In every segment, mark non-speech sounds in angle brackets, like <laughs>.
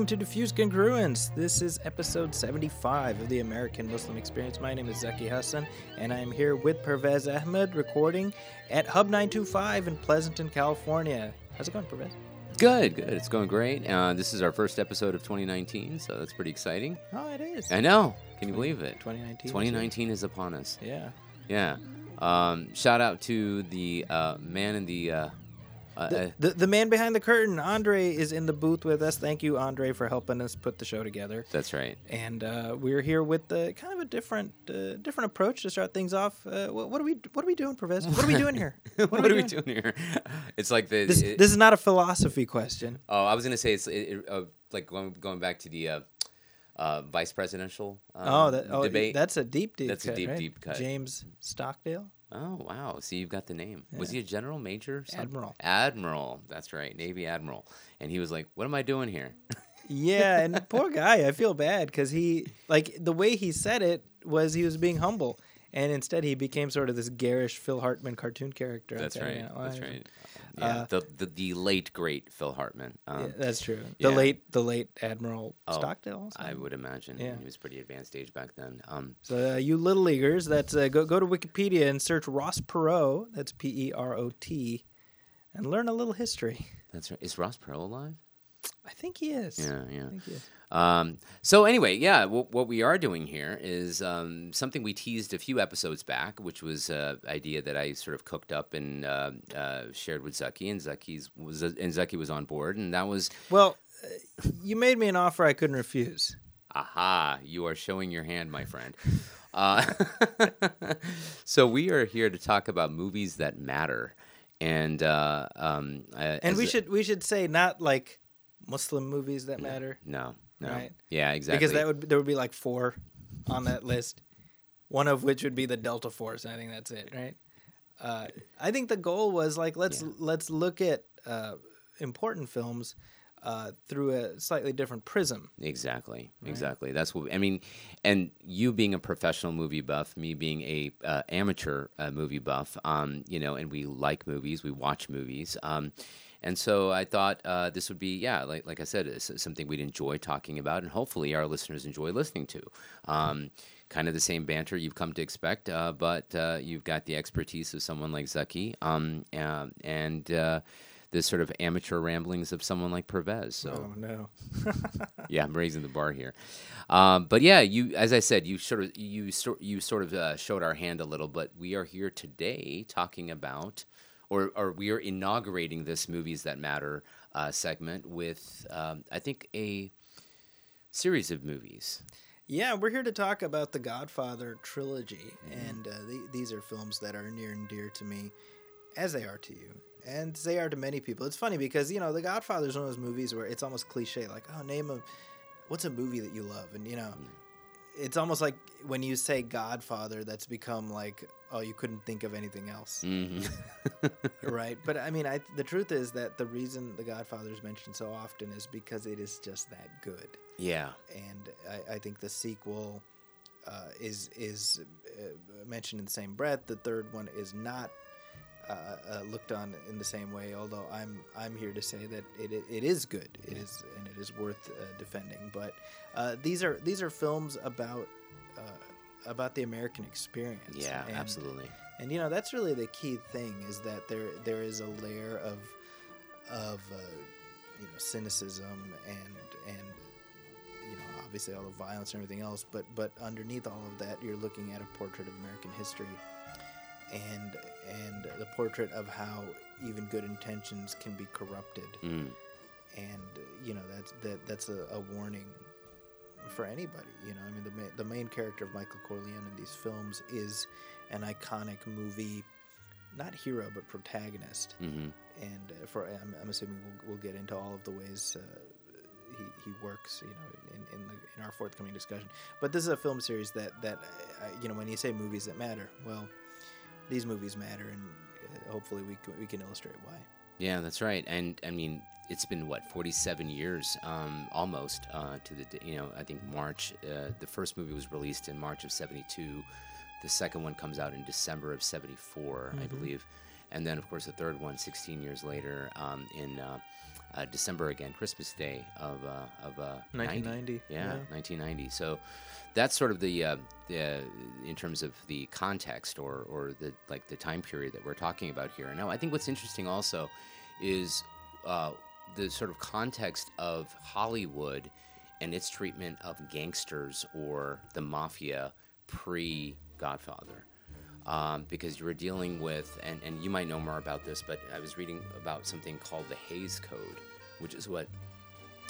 Welcome to Diffuse Congruence. This is episode 75 of the American Muslim Experience. My name is Zaki Hassan, and I am here with Pervez Ahmed recording at Hub 925 in Pleasanton, California. How's it going, Pervez? Good, good. It's going great. Uh, this is our first episode of 2019, so that's pretty exciting. Oh, it is. I know. Can you believe it? 2019. 2019 is upon us. Yeah. Yeah. Um, shout out to the uh, man in the. Uh, uh, The, the, the man behind the curtain, Andre, is in the booth with us. Thank you, Andre, for helping us put the show together. that's right. And uh, we're here with uh, kind of a different uh, different approach to start things off. Uh, what, what are we What are we doing, Pervez? What are we doing here? <laughs> What, are we doing here? It's like the. This, it- this is not a philosophy question. oh, I was gonna say it's it, it, uh, like going going back to the uh, uh, vice presidential. Um, Oh, that, oh debate. that's a deep, deep That's a deep, right? deep cut. James Stockdale? Oh wow! See, you've got the name. Was he a general, major, something? Admiral. Admiral. That's right, Navy admiral. And he was like, "What am I doing here?" <laughs> Yeah, and poor guy, I feel bad because he, like, the way he said it was he was being humble. And instead, he became sort of this garish Phil Hartman cartoon character. That's right. yeah, That's right. Yeah, Uh, the, the the late great Phil Hartman. Um, Yeah, that's true. The yeah. late, the late Admiral Oh, Stockdale. Also. I would imagine Yeah. he was pretty advanced age back then. Um, So uh, you little leaguers, that's uh, go go to Wikipedia and search Ross Perot. That's P E R O T, and learn a little history. that's right. Is Ross Perot alive? I think he is. Yeah, yeah. think he is. Um, so anyway, yeah, w- what we are doing here is um, something we teased a few episodes back, which was an idea that I sort of cooked up and uh, uh, shared with Zaki, and Zaki's was and Zaki was on board, and that was Well, uh, you made me an offer I couldn't refuse. Aha, you are showing your hand, my friend. Uh, <laughs> so we are here to talk about movies that matter, and uh, um, uh, And we should we should say not like Muslim movies that matter no, no, Right. yeah, exactly. because that would there would be like four on that list. One of which would be the Delta Force. I think that's it, right? Uh, I think the goal was like let's Yeah. let's look at uh, important films uh, through a slightly different prism. Exactly, exactly. That's what I mean. And you being a professional movie buff, me being a uh, amateur uh, movie buff, um, you know, and we like movies, we watch movies. Um, and so I thought uh, this would be, yeah, like like I said, something we'd enjoy talking about, and hopefully our listeners enjoy listening to. Um, kind of the same banter you've come to expect, uh, but uh, you've got the expertise of someone like Zaki, um, uh, and uh, the sort of amateur ramblings of someone like Pervez. So Oh no! <laughs> yeah, I'm raising the bar here. Um, but yeah, you, as I said, you sort of you sort you sort of uh, showed our hand a little, but we are here today talking about, or or we are inaugurating this movies that matter uh, segment with, um, I think a series of movies. Yeah, we're here to talk about the Godfather trilogy, and uh, the, these are films that are near and dear to me, as they are to you, and they are to many people. It's funny because you know the Godfather is one of those movies where it's almost cliche, like oh, name a what's a movie that you love, and you know, it's almost like when you say Godfather, that's become like oh, you couldn't think of anything else, hmm <laughs> right? But I mean, I, the truth is that the reason the Godfather is mentioned so often is because it is just that good yeah, and I, I think the sequel uh, is is uh, mentioned in the same breath. The third one is not uh, uh, looked on in the same way. Although I'm I'm here to say that it it is good. It is and it is worth uh, defending. But uh, these are these are films about. Uh, about the American experience. yeah, And- absolutely. and you know that's really the key thing is that there there is a layer of of uh, you know cynicism and and you know obviously all the violence and everything else but but underneath all of that you're looking at a portrait of American history and and the portrait of how even good intentions can be corrupted. Mm. and you know that's that that's a, a warning for anybody you know. I mean the, ma- the main character of michael corleone in these films is an iconic movie not hero but protagonist. Hmm and uh, for I'm, I'm assuming we'll, we'll get into all of the ways uh, he, he works you know in, in, the, in our forthcoming discussion. But this is a film series that that uh, you know when you say movies that matter well these movies matter and uh, hopefully we can, we can illustrate why Yeah, that's right. And I mean, it's been what 47 years, um, almost uh, to the you know I think March. Uh, the first movie was released in March of '72. The second one comes out in December of '74, I believe, and then of course the third one 16 years later um, in uh, uh, December again, Christmas Day of uh, of uh, 1990, 90. Yeah, yeah. 1990. So that's sort of the, uh, the in terms of the context or or the like the time period that we're talking about here. Now, I think what's interesting also is uh, the sort of context of Hollywood and its treatment of gangsters or the mafia pre Godfather. Um, because you were dealing with, and, and you might know more about this, but I was reading about something called the Hays Code, which is what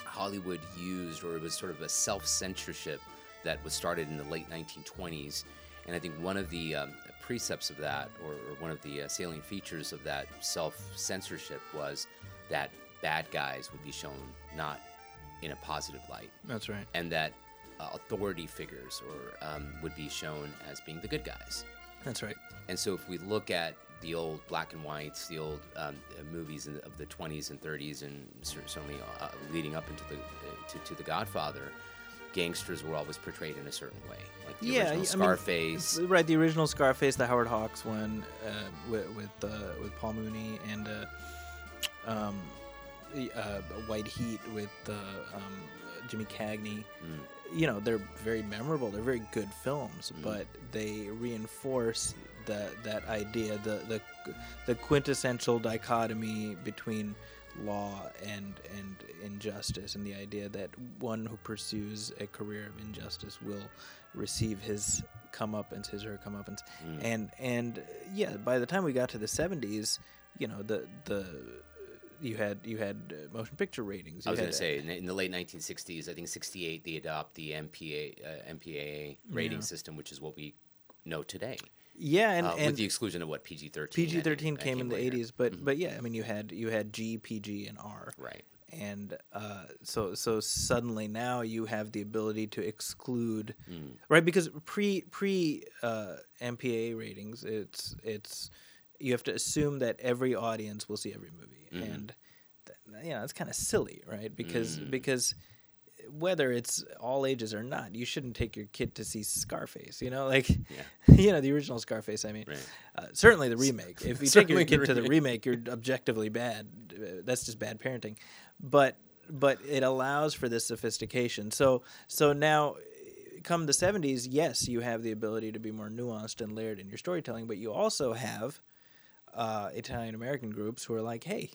Hollywood used, or it was sort of a self censorship that was started in the late 1920s. And I think one of the um, precepts of that, or, or one of the uh, salient features of that self censorship, was that bad guys would be shown not in a positive light, That's right. and that uh, authority figures or um, would be shown as being the good guys. That's right. And so, if we look at the old black and whites, the old um, movies the, of the 20s and 30s, and certainly uh, leading up into the uh, to, to the Godfather, gangsters were always portrayed in a certain way, like the Yeah, original I mean, Scarface. Right, the original Scarface, the Howard Hawks one uh, with with, uh, with Paul Muni and uh, um, uh, White Heat with uh, um, Jimmy Cagney. You know, they're very memorable. They're very good films, mm-hmm. but they reinforce that that idea, the the the quintessential dichotomy between law and and injustice, and the idea that one who pursues a career of injustice will receive his comeuppance, his or her comeuppance, mm. and and yeah, by the time we got to the seventies, you know, the the you had you had uh, motion picture ratings. I was going to say in the, in the late 1960s, I think 68, they adopt the MPA uh, MPAA rating Yeah. system, which is what we know today, yeah, and, uh, and with the exclusion of what PG 13. PG thirteen came in the eighties, but but yeah, I mean you had you had G, PG, and R. Right. and uh, so so suddenly now you have the ability to exclude Mm. right because pre pre uh, MPA ratings it's it's you have to assume that every audience will see every movie Mm-hmm. and th- you know it's kind of silly right because Mm. because whether it's all ages or not you shouldn't take your kid to see Scarface you know like <laughs> you know the original Scarface I mean Right. uh, certainly the remake if you <laughs> take your kid to the remake. remake you're objectively bad Uh, that's just bad parenting but but it allows for this sophistication so so now come the 70s yes you have the ability to be more nuanced and layered in your storytelling but you also have uh, italian american groups who are like hey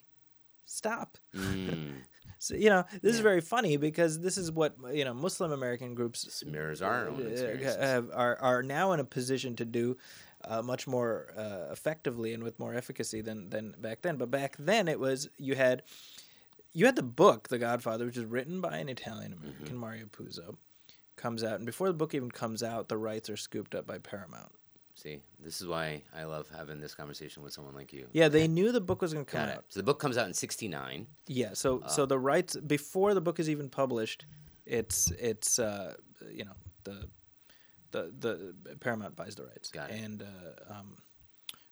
stop Mm. <laughs> so, you know this is very funny because this is what you know muslim american groups This mirrors our own uh, experiences. have, are are now in a position to do uh, much more uh, effectively and with more efficacy than than back then. But back then, it was you had you had the book The Godfather, which is written by an Italian American Mm-hmm. Mario Puzo, comes out, and before the book even comes out, the rights are scooped up by Paramount. See, this is why I love having this conversation with someone like you. Yeah, they knew the book was going to come out. So the book comes out in '69. Yeah, so Uh. so the rights before the book is even published, it's it's uh, you know the the the Paramount buys the rights, Got it. and uh, um,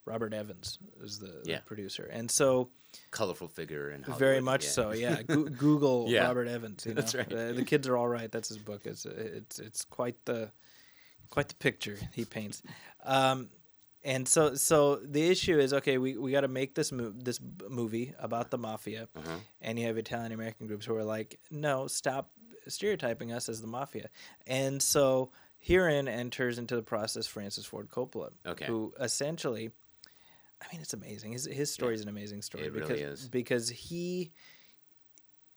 Robert Evans is the, the producer, and so Colorful figure and very much so. Yeah, <laughs> Go- Google Yeah. Robert Evans. You know? That's right. Uh, the kids are all right. That's his book. It's it's it's quite the quite the picture he paints. Um, and so so the issue is okay. We, we got to make this mo- this movie about the mafia, Uh-huh. and you have Italian American groups who are like, no, stop stereotyping us as the mafia. And so herein enters into the process Francis Ford Coppola, Okay. who essentially. I mean, it's amazing. His his story is an amazing story It because really is. because he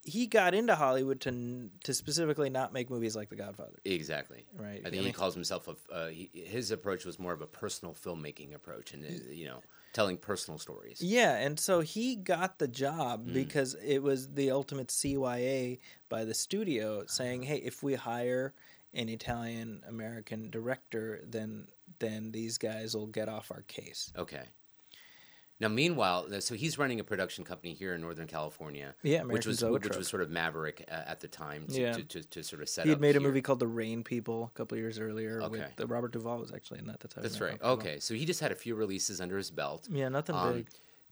he got into Hollywood to to specifically not make movies like The Godfather. Exactly. Right. I think he calls himself a. Uh, he, his approach was more of a personal filmmaking approach, and uh, you know, telling personal stories. Yeah, and so he got the job Mm. because it was the ultimate CYA by the studio saying, "Hey, if we hire an Italian American director, then then these guys will get off our case." Okay. Now, meanwhile, so he's running a production company here in Northern California. Yeah, which American was which was sort of maverick uh, at the time to, Yeah. to, to, to sort of set up. He had made a movie called The Rain People a couple years earlier. Okay. With, uh, Robert Duvall was actually in that. That's, That's right. Duvall. Okay, so he just had a few releases under his belt. Yeah, nothing Um, big.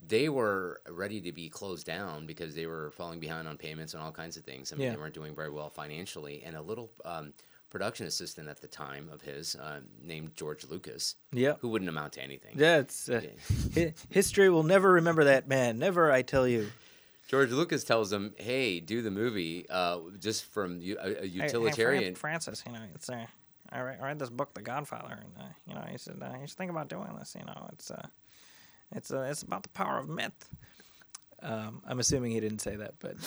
They were ready to be closed down because they were falling behind on payments and all kinds of things. I mean, Yeah. they weren't doing very well financially. And a little um, production assistant at the time of his, uh, named George Lucas, Yeah. who wouldn't amount to anything. Yeah, it's uh, hi- history will never remember that man. Never, I tell you. George Lucas tells him, "Hey, do the movie uh, just from u- a, a Hey- hey, utilitarian." Francis, you know, it's uh, I read, I read this book, The Godfather, and uh, you know, he said uh, you should think about doing this. You know, it's uh, it's uh, it's about the power of myth. Um, I'm assuming he didn't say that, but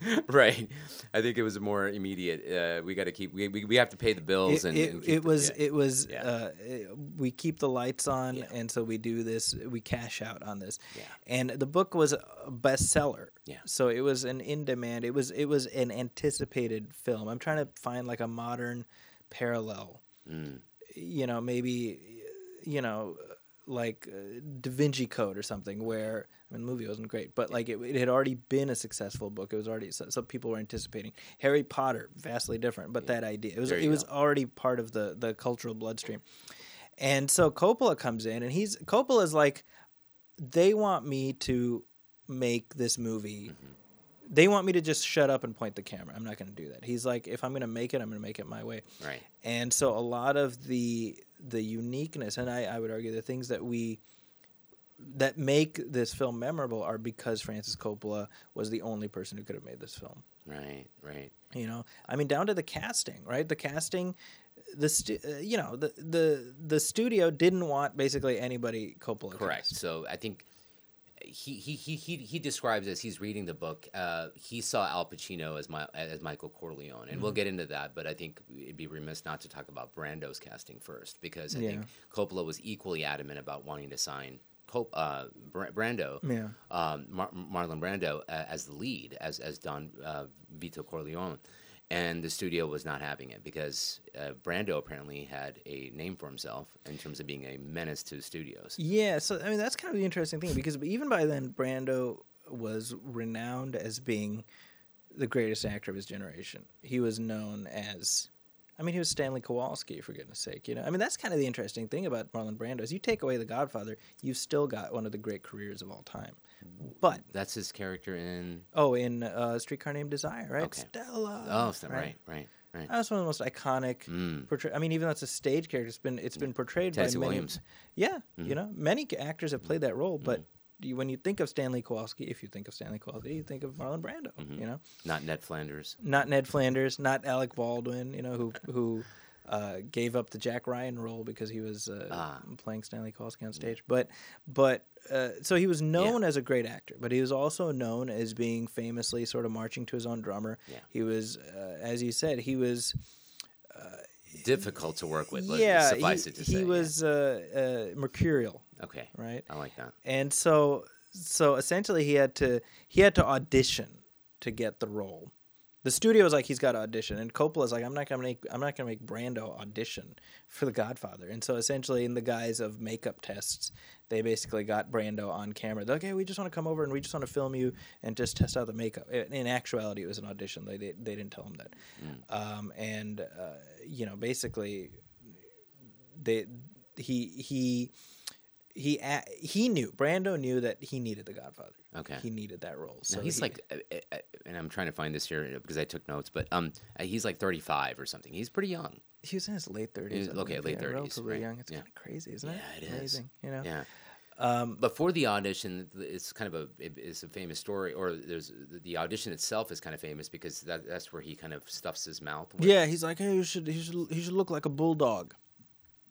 <laughs> right. I think it was more immediate. Uh, we got to keep. We, we we have to pay the bills it, and, it, and it the- was yeah. it was Yeah. uh, it- we keep the lights on, Yeah. and so we do this. We cash out on this, Yeah. and the book was a bestseller. Yeah. so it was an in demand. It was it was an anticipated film. I'm trying to find like a modern parallel. Mm. You know, maybe you know. Like uh, Da Vinci Code or something, where I mean, the movie wasn't great, but like it, it had already been a successful book. It was already so, so people were anticipating. Harry Potter, vastly different, but that idea it was it you was already part of the the cultural bloodstream. And so Coppola comes in, and he's Coppola's like, they want me to make this movie. Mm-hmm. They want me to just shut up and point the camera. I'm not going to do that. He's like, if I'm going to make it, I'm going to make it my way. Right. And so a lot of the the uniqueness, and I, I would argue the things that we that make this film memorable are because Francis Coppola was the only person who could have made this film. Right. Right. You know, I mean, down to the casting, right? The casting, the stu- uh, you know, the the the studio didn't want basically anybody Coppola. Correct. cast. So I think he he he he, he describes as he's reading the book. Uh, he saw Al Pacino as my as Michael Corleone, and we'll Mm-hmm. get into that. But I think it'd be remiss not to talk about Brando's casting first, because I Yeah. think Coppola was equally adamant about wanting to sign. Cop- uh, Brando, Yeah. um, Mar- Marlon Brando as the lead, as as Don uh, Vito Corleone, and the studio was not having it because uh, Brando apparently had a name for himself in terms of being a menace to studios. Yeah, so I mean that's kind of the interesting thing because even by then Brando was renowned as being the greatest actor of his generation. He was known as I mean he was Stanley Kowalski for goodness sake, you know. I mean that's kind of the interesting thing about Marlon Brando is you take away The Godfather, you've still got one of the great careers of all time. But That's his character in. oh, in uh, Streetcar Named Desire, right? Okay. Stella. Oh, so- right, right, right. That's one of the most iconic. Mm. Portray- I mean, even though it's a stage character, it's been it's been portrayed Tennessee by many. Williams. Mm-hmm. Yeah, you know, many actors have played that role, but you, when you think of Stanley Kowalski, if you think of Stanley Kowalski, you think of Marlon Brando. Mm-hmm. You know, Not Ned Flanders. not Ned Flanders, not Alec Baldwin. You know, who who uh, gave up the Jack Ryan role because he was uh, Ah. playing Stanley Kowalski on stage. But but uh, so he was known as a great actor, but he was also known as being famously sort of marching to his own drummer. Yeah. He was, uh, as you said, he was Difficult to work with. yeah, suffice he, it to he say. yeah. was uh, uh, mercurial, okay. right? I like that. And so, so essentially, he had to he had to audition to get the role. The studio was like, he's got to audition, and Coppola's like, I'm not gonna make I'm not gonna make Brando audition for The Godfather. And so, essentially, in the guise of makeup tests, they basically got Brando on camera. They're like, hey, we just want to come over and we just want to film you and just test out the makeup. In actuality, it was an audition. They they, they didn't tell him that. Um, and uh, you know, basically, they he he he he knew Brando knew that he needed the Godfather. Okay. he needed that role. So So he's he- like, uh, uh, uh, and I'm trying to find this here because I took notes, but um, he's like 35 or something. He's pretty young. he was in his late thirties. He's- okay, late 30s, relatively right, young. It's yeah. kind of crazy, isn't it? Yeah, it is. Amazing, you know. Yeah. Um, Before the audition, it's kind of a it- it's a famous story, or there's the audition itself is kind of famous because that, that's where he kind of stuffs his mouth. with- yeah, he's like, hey, you should he should he should look like a bulldog,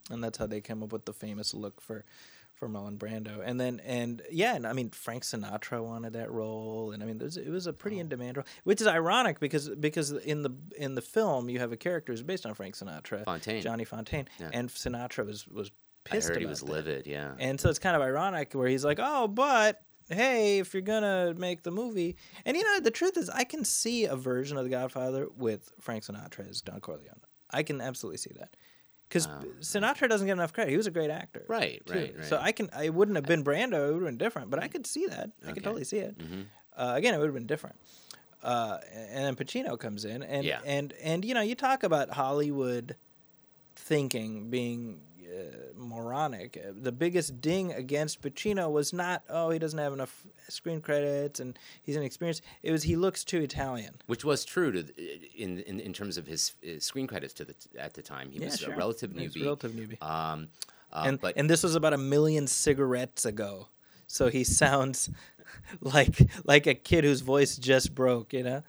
and that's how they came up with the famous look for for Marlon Brando. And then and yeah, and I mean Frank Sinatra wanted that role, and I mean it was, it was a Oh. pretty in demand role, which is ironic because because in the in the film you have a character who's based on Frank Sinatra, Fontane. Johnny Fontane, Yeah. and Sinatra was was pissed. I heard he was that. livid. Yeah. And so it's kind of ironic where he's like, "Oh, but hey, if you're gonna make the movie," and you know, the truth is, I can see a version of The Godfather with Frank Sinatra as Don Corleone. I can absolutely see that because Sinatra doesn't get enough credit. He was a great actor, Right, right, right. So I can. I wouldn't have been Brando. It would have been different, but I could see that. I could totally see it. Mm-hmm. Uh, again, it would have been different. Uh, and then Pacino comes in, and Yeah. and and you know, you talk about Hollywood thinking being uh, moronic. Uh, The biggest ding against Pacino was not, oh, he doesn't have enough screen credits and he's inexperienced. It was he looks too Italian. Which was true to in in, in terms of his, his screen credits to the at the time. He Yeah, was sure. a relative newbie. relative newbie. Um, uh, and but and this was about a million cigarettes ago. so he sounds <laughs> like like a kid whose voice just broke. You know.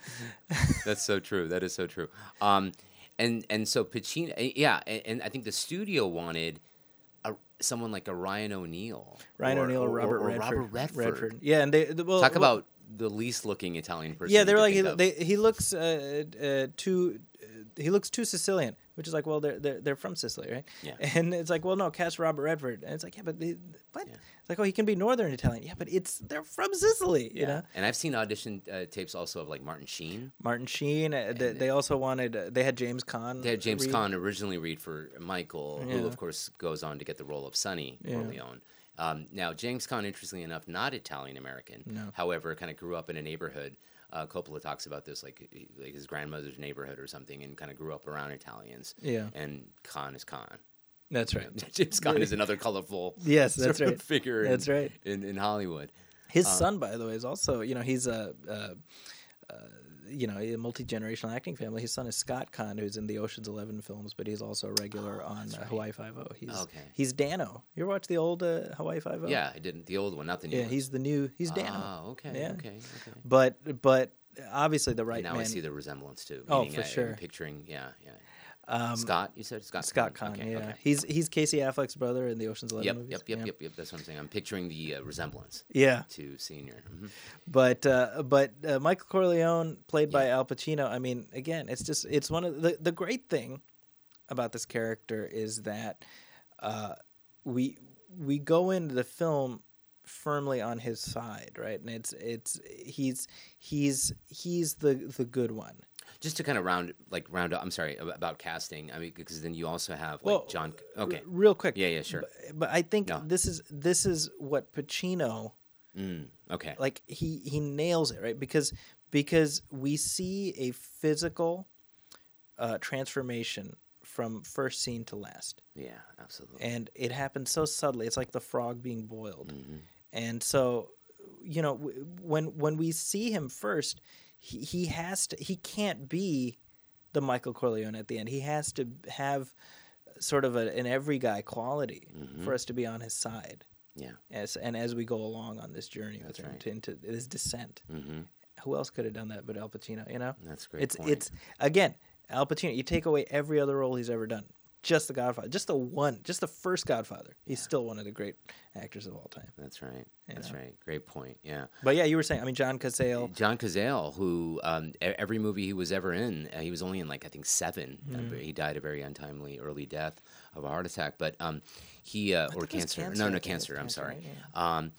That's so true. That is so true. Um, and and so Pacino, eh, yeah, and, and I think the studio wanted a, someone like a Ryan O'Neal, Ryan or- O'Neal, or, or- Robert, or Redford. Robert Redford. Yeah, and they well, Talk well, about the least looking Italian person. Yeah, they were like he, they, he looks uh, uh, too uh, he looks too Sicilian, which is like well they're they're, they're from Sicily, right? Yeah. <laughs> And it's like well no, cast Robert Redford, and it's like yeah, but they, what? Yeah. It's like oh he can be Northern Italian, yeah, but it's they're from Sicily, you know. And I've seen audition uh, tapes also of like Martin Sheen. Martin Sheen. Uh, they, they also wanted. Uh, they had James Caan. They had James read. Caan originally read for Michael, who of course goes on to get the role of Sonny Yeah. Corleone. Um, now, James Caan, interestingly enough, not Italian American. No. However, kind of grew up in a neighborhood. Uh, Coppola talks about this, like like his grandmother's neighborhood or something, and kind of grew up around Italians. Yeah. And Caan is Caan. That's right. <laughs> James Caan is another colorful <laughs> Yes, that's right. figure. in- That's right. In, in Hollywood. His Uh, son, by the way, is also you know he's a. Uh, uh, you know, a multi generational acting family. His son is Scott Caan, who's in the Ocean's Eleven films, but he's also a regular on uh, Hawaii Five O. He's Okay. he's Danno. You ever watch the old uh, Hawaii Five O? Yeah, I didn't. The old one, not the new yeah. one. He's the new. He's Danno. Ah, okay, Yeah. okay, okay. But but obviously the right And now man. I see the resemblance too. Oh, for I- I'm sure. picturing, yeah, yeah. Um, Scott, you said Scott. Scott Caan. Okay, yeah, okay. he's he's Casey Affleck's brother in the Ocean's Eleven Yep, movies. yep, yep, yeah. yep, yep. That's what I'm saying. I'm picturing the uh, resemblance Yeah, to Senior. hmm but uh, but uh, Michael Corleone, played by Al Pacino. I mean, again, it's just it's one of the the great thing about this character is that uh, we we go into the film firmly on his side, right? And it's it's he's he's he's the the good one. Just to kind of round, like round up. I'm sorry about casting. I mean, because then you also have like Well, John. Okay, real quick. yeah, yeah, sure. But, but I think No. this is this is what Pacino Mm, okay, like he he nails it right because because we see a physical uh, transformation from first scene to last yeah, absolutely. and it happens so subtly it's like the frog being boiled Mm-hmm. and so you know w- when when we see him first he, he has to he can't be the michael corleone at the end he has to have sort of a, an every guy quality Mm-hmm. for us to be on his side yeah, as and as we go along on this journey with him right. to, into his descent. hmm Who else could have done that but Al Pacino? You know, That's great. it's point. it's again Al Pacino. You take away every other role he's ever done, just the Godfather, just the one, just the first Godfather. He's still one of the great actors of all time. That's right. You That's know? right. Great point. Yeah. But yeah, you were saying. I mean, John Cazale. John Cazale, who um, every movie he was ever in, uh, he was only in like I think 7 Uh, Mm-hmm. he died a very untimely early death of a heart attack. But um, he uh, or thought it was cancer. cancer. No, no think it was cancer. I'm cancer, sorry. right? Um,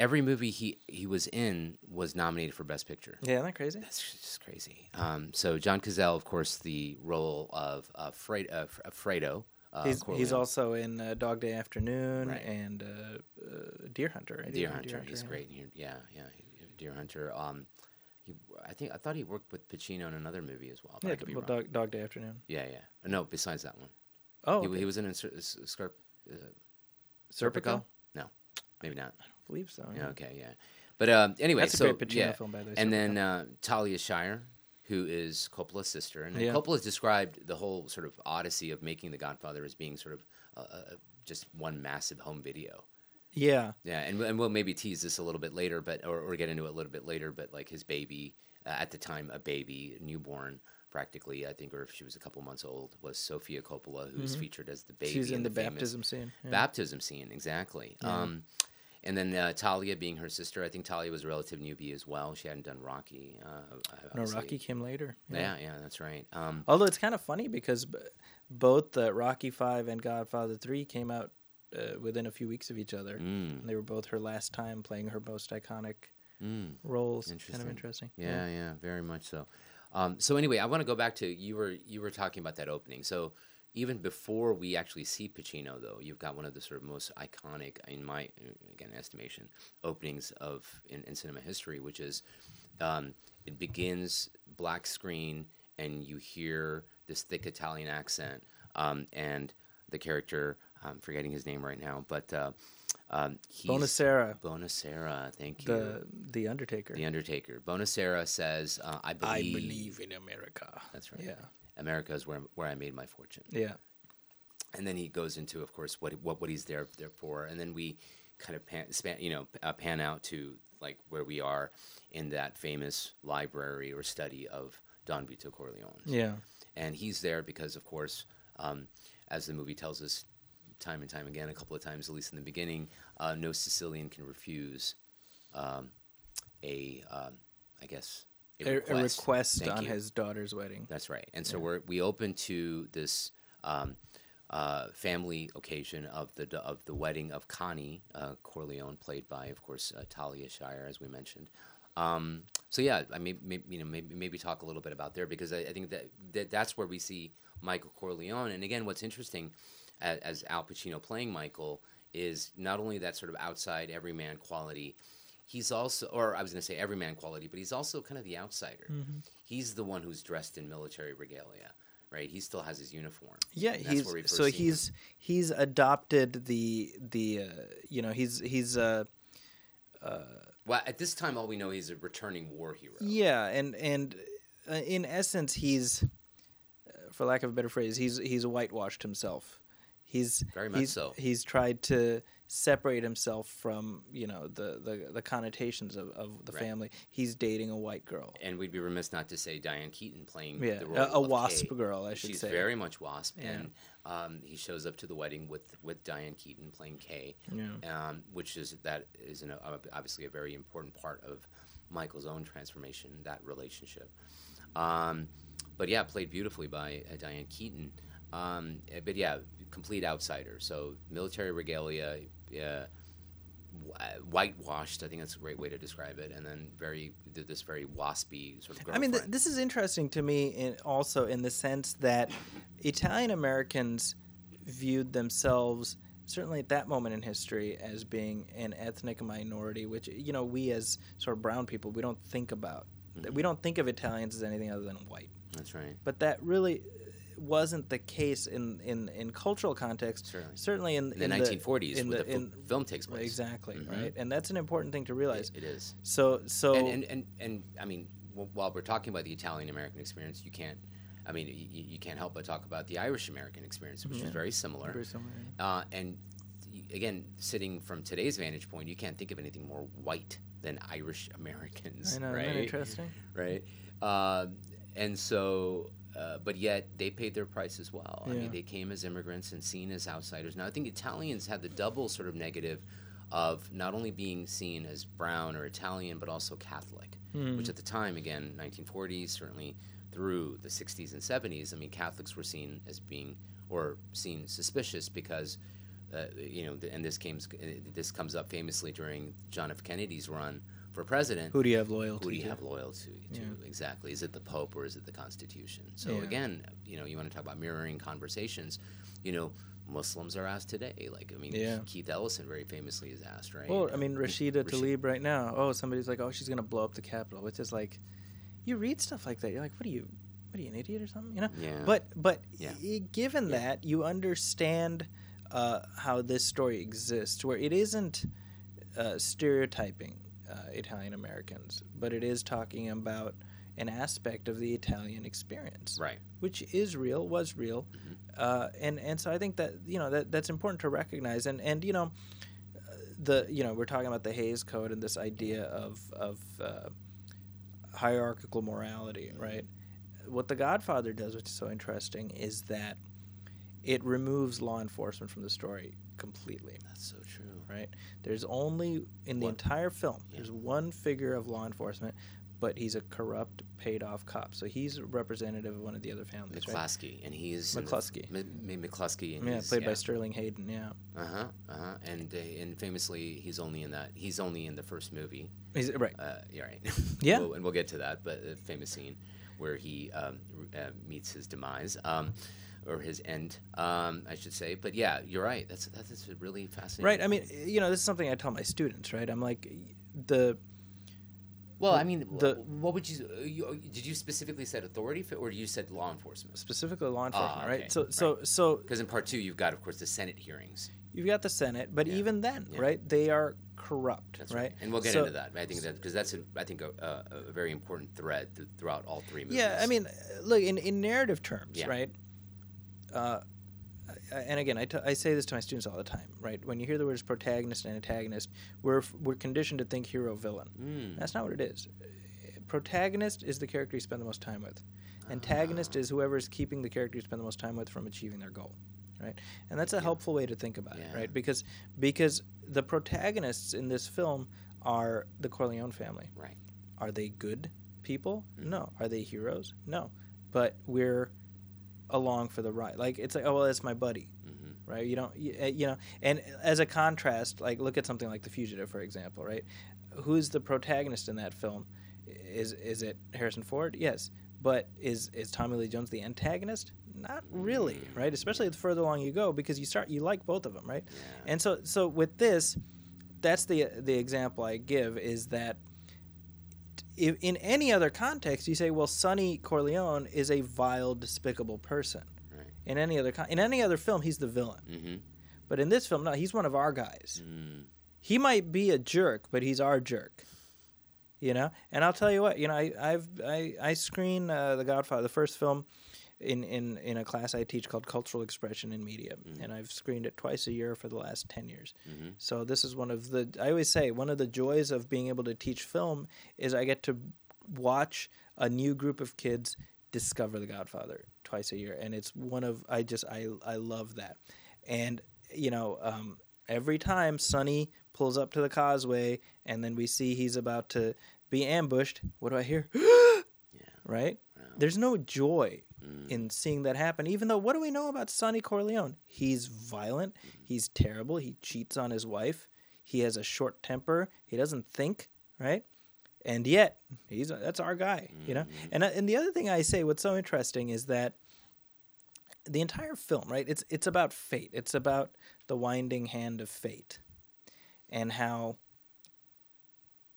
every movie he he was in was nominated for Best Picture. Yeah, isn't that crazy? That's just crazy. Um, so John Cazale, of course, the role of uh, Fre- uh, uh, Fredo. Uh, He's he's also in uh, Dog Day Afternoon Right. and uh, uh, Deer Hunter. Right? Deer Yeah, Hunter. He's yeah. great. He, yeah, yeah. Deer Hunter. Um, he, I think I thought he worked with Pacino in another movie as well. Yeah, I could be well. Dog, Dog Day Afternoon. Yeah, yeah. No, besides that one. Oh, He, okay. he was in a, Scarp, uh, Serpico? No, maybe not. Believe so. Yeah, okay, yeah. But um, anyway, That's a so great Pacino yeah. film, by the way, And Serpico. then uh, Talia Shire, who is Coppola's sister, and Yeah. Coppola's described the whole sort of odyssey of making The Godfather as being sort of uh, uh, just one massive home video. Yeah. Yeah, and, and we'll maybe tease this a little bit later, but or, or get into it a little bit later. But like his baby, uh, at the time, a baby, newborn, practically, I think, or if she was a couple months old, was Sofia Coppola, who's featured as the baby. Mm-hmm. She's in the, famous baptism scene. Yeah. baptism scene, exactly. Um, and then uh, Talia being her sister, I think Talia was a relative newbie as well. She hadn't done Rocky. Uh, no. Rocky came later. Yeah, yeah, that's right. Um, Although it's kind of funny because b- both uh, Rocky Five and Godfather Three came out uh, within a few weeks of each other. mm, And they were both her last time playing her most iconic mm. roles. Kind of interesting. Yeah, yeah, very much so. Um, so anyway, I want to go back to you were you were talking about that opening. So even before we actually see Pacino, though, you've got one of the sort of most iconic, in my again estimation, openings of in, in cinema history, which is um, it begins black screen and you hear this thick Italian accent, um, and the character I'm forgetting his name right now, but uh, um, he's Bonasera, Bonasera, thank you. the the Undertaker. The Undertaker. Bonasera says, uh, "I believe." I believe in America. That's right. Yeah. America is where where I made my fortune. Yeah. And then he goes into, of course, what what what he's there there for. And then we kind of pan, span, you know uh, pan out to like where we are in that famous library or study of Don Vito Corleone. Yeah. And he's there because, of course, um, as the movie tells us time and time again, a couple of times, at least in the beginning, uh, no Sicilian can refuse um, a, um, I guess, A, a request on you. his daughter's wedding. That's right. And so we're, we open to this um, uh, family occasion of the of the wedding of Connie uh, Corleone, played by, of course, uh, Talia Shire, as we mentioned. Um, so yeah, I may, may, you know maybe, maybe talk a little bit about there because I, I think that, that that's where we see Michael Corleone. And again, what's interesting as, as Al Pacino playing Michael is not only that sort of outside everyman quality. He's also, or I was going to say everyman quality, but he's also kind of the outsider. He's the one who's dressed in military regalia, right? He still has his uniform. Yeah, he's so see him. he's he's adopted the the uh, you know he's he's uh uh, Well, at this time, all we know he's a returning war hero. yeah and and uh, in essence he's uh, for lack of a better phrase he's he's whitewashed himself. He's Very much he's, so. He's tried to separate himself from you know the the, the connotations of, of the Right. family. He's dating a white girl. And we'd be remiss not to say Diane Keaton playing Yeah, the a- a wasp Kay. girl, I should say. She's say. very much wasp, Yeah. and um, he shows up to the wedding with with Diane Keaton playing Kay, Yeah. um, which is that is an, obviously a very important part of Michael's own transformation, that relationship. Um, but yeah, played beautifully by uh, Diane Keaton. Um, but yeah, complete outsider. So military regalia, yeah, whitewashed. I think that's a great way to describe it. And then very this very waspy sort of. I mean, th- this is interesting to me in, also in the sense that Italian Americans viewed themselves, certainly at that moment in history, as being an ethnic minority, which, you know, we as sort of brown people, we don't think about. Mm-hmm. We don't think of Italians as anything other than white. That's right. But that really wasn't the case in, in, in cultural context. Certainly. Certainly in, In the 1940s, in the, the, in, film takes place. Exactly, Mhm. right? And that's an important thing to realize. It is. So, so And, and, and, and I mean, w- while we're talking about the Italian American experience, you can't. I mean, you, you can't help but talk about the Irish American experience, which is very similar. Very similar, Uh, and again, sitting from today's vantage point, you can't think of anything more white than Irish Americans. I know, right? interesting? right? Uh, and so, uh, but yet they paid their price as well. I mean, they came as immigrants and seen as outsiders. Now, I think Italians had the double sort of negative of not only being seen as brown or Italian, but also Catholic, Hmm. which at the time, again, 1940s, certainly through the 60s and 70s, I mean, Catholics were seen as being or seen suspicious because. Uh, you know, and this comes this comes up famously during John F. Kennedy's run for president. who do you have loyalty Who do you to? have loyalty to? Yeah. Exactly. Is it the Pope or is it the Constitution? So Yeah. again, you know, you want to talk about mirroring conversations. You know, Muslims are asked today. Like, I mean, Yeah. Keith Ellison very famously is asked, right? Well, I mean, Rashida Rashid- Tlaib right now. Oh, somebody's like, oh, she's gonna blow up the Capitol, which is like, you read stuff like that, you're like, what are you, what are you, an idiot or something? You know? Yeah. But but Yeah. y- given that, you understand uh, how this story exists, where it isn't uh, stereotyping uh, Italian Americans, but it is talking about an aspect of the Italian experience Right. which is real, was real, Mm-hmm. uh, and and so I think that you know that that's important to recognize, and and you know, uh, the you know we're talking about the Hays Code and this idea of of uh, hierarchical morality, right? What The Godfather does, which is so interesting, is that it removes law enforcement from the story completely That's so true. Right? There's only in the One- entire film. Yeah. There's one figure of law enforcement, but he's a corrupt, paid-off cop. So he's a representative of one of the other families, right? McCluskey, and he's McCluskey. M- M- McCluskey, and Yeah, played by. Sterling Hayden. Yeah, Uh huh. Uh huh. And uh, and famously, he's only in that. He's only in the first movie. he's right. Uh, yeah, right. <laughs> Yeah. We'll- and we'll get to that, but a famous scene where he um, uh, meets his demise, um, or his end, um, I should say. But yeah, you're right. That's that's a really fascinating. Right. I mean, you know, this is something I tell my students. Right. I'm like, the well, I mean, the- what would you, uh, you? Did you specifically said authority, or you said law enforcement? specifically law enforcement. Ah, okay, Right. So so so Because in part two, you've got, of course, the Senate hearings. you've got the Senate, but Yeah. even then, Yeah. right? They are corrupt. Right. right. And we'll get So- into that. I think that because that's a, I think a, a, very important thread th- throughout all three movies. Yeah, I mean, uh, look in in narrative terms, Yeah. right? Uh, and again, I, t- I say this to my students all the time, right? When you hear the words protagonist and antagonist, we're we're conditioned to think hero villain. Mm. That's not what it is. Protagonist is the character you spend the most time with. Antagonist is whoever is keeping the character you spend the most time with from achieving their goal, right? And that's a helpful way to think about it, right? Because because the protagonists in this film are the Corleone family. Right. Are they good people? No. Are they heroes? No. But we're along for the ride. Like it's like, oh well, that's my buddy, Mm-hmm. right? You don't, you, uh, you know. And as a contrast, like look at something like The Fugitive, for example, right? Who's the protagonist in that film? Is is it Harrison Ford? Yes. But is is Tommy Lee Jones the antagonist? Not really, right? Especially the further along you go, because you start you like both of them, right? Yeah. And so so with this, that's the the example I give is that if in any other context you say, well, Sonny Corleone is a vile, despicable person. Right. In any other con- in any other film, he's the villain. Mm-hmm. But in this film, no, he's one of our guys. Mm. He might be a jerk, but he's our jerk. You know, and I'll tell you what, you know, I I've I I screen uh, The Godfather, the first film, in in in a class I teach called Cultural Expression in Media, and I've screened it twice a year for the last ten years. Mhm. So this is one of the I always say one of the joys of being able to teach film is I get to watch a new group of kids discover The Godfather twice a year, and it's one of I just I I love that, and you know um, every time Sonny pulls up to the causeway, and then we see he's about to be ambushed. What do I hear? <gasps> Yeah. right? Wow. There's no joy Mm. in seeing that happen. Even though, what do we know about Sonny Corleone? He's violent. He's terrible. He cheats on his wife. He has a short temper. He doesn't think, right? And yet, he's that's our guy, you know. And uh, and the other thing I say, what's so interesting is that the entire film, right? It's it's about fate. It's about the winding hand of fate, and how.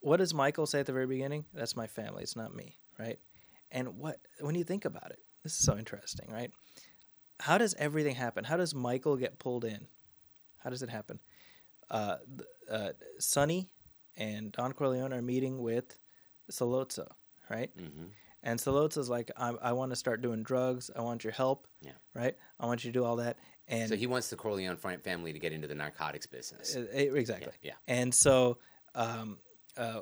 What does Michael say at the very beginning? That's my family. It's not me, right? And what when you think about it, this is so interesting, right? How does everything happen? How does Michael get pulled in? How does it happen? Uh, uh, Sonny and Don Corleone are meeting with Sollozzo, right? Mm-hmm. And Sollozzo's like, I, I want to start doing drugs. I want your help, Yeah. right? I want you to do all that. And So he wants the Corleone family to get into the narcotics business. Exactly. Yeah, And so, um, uh,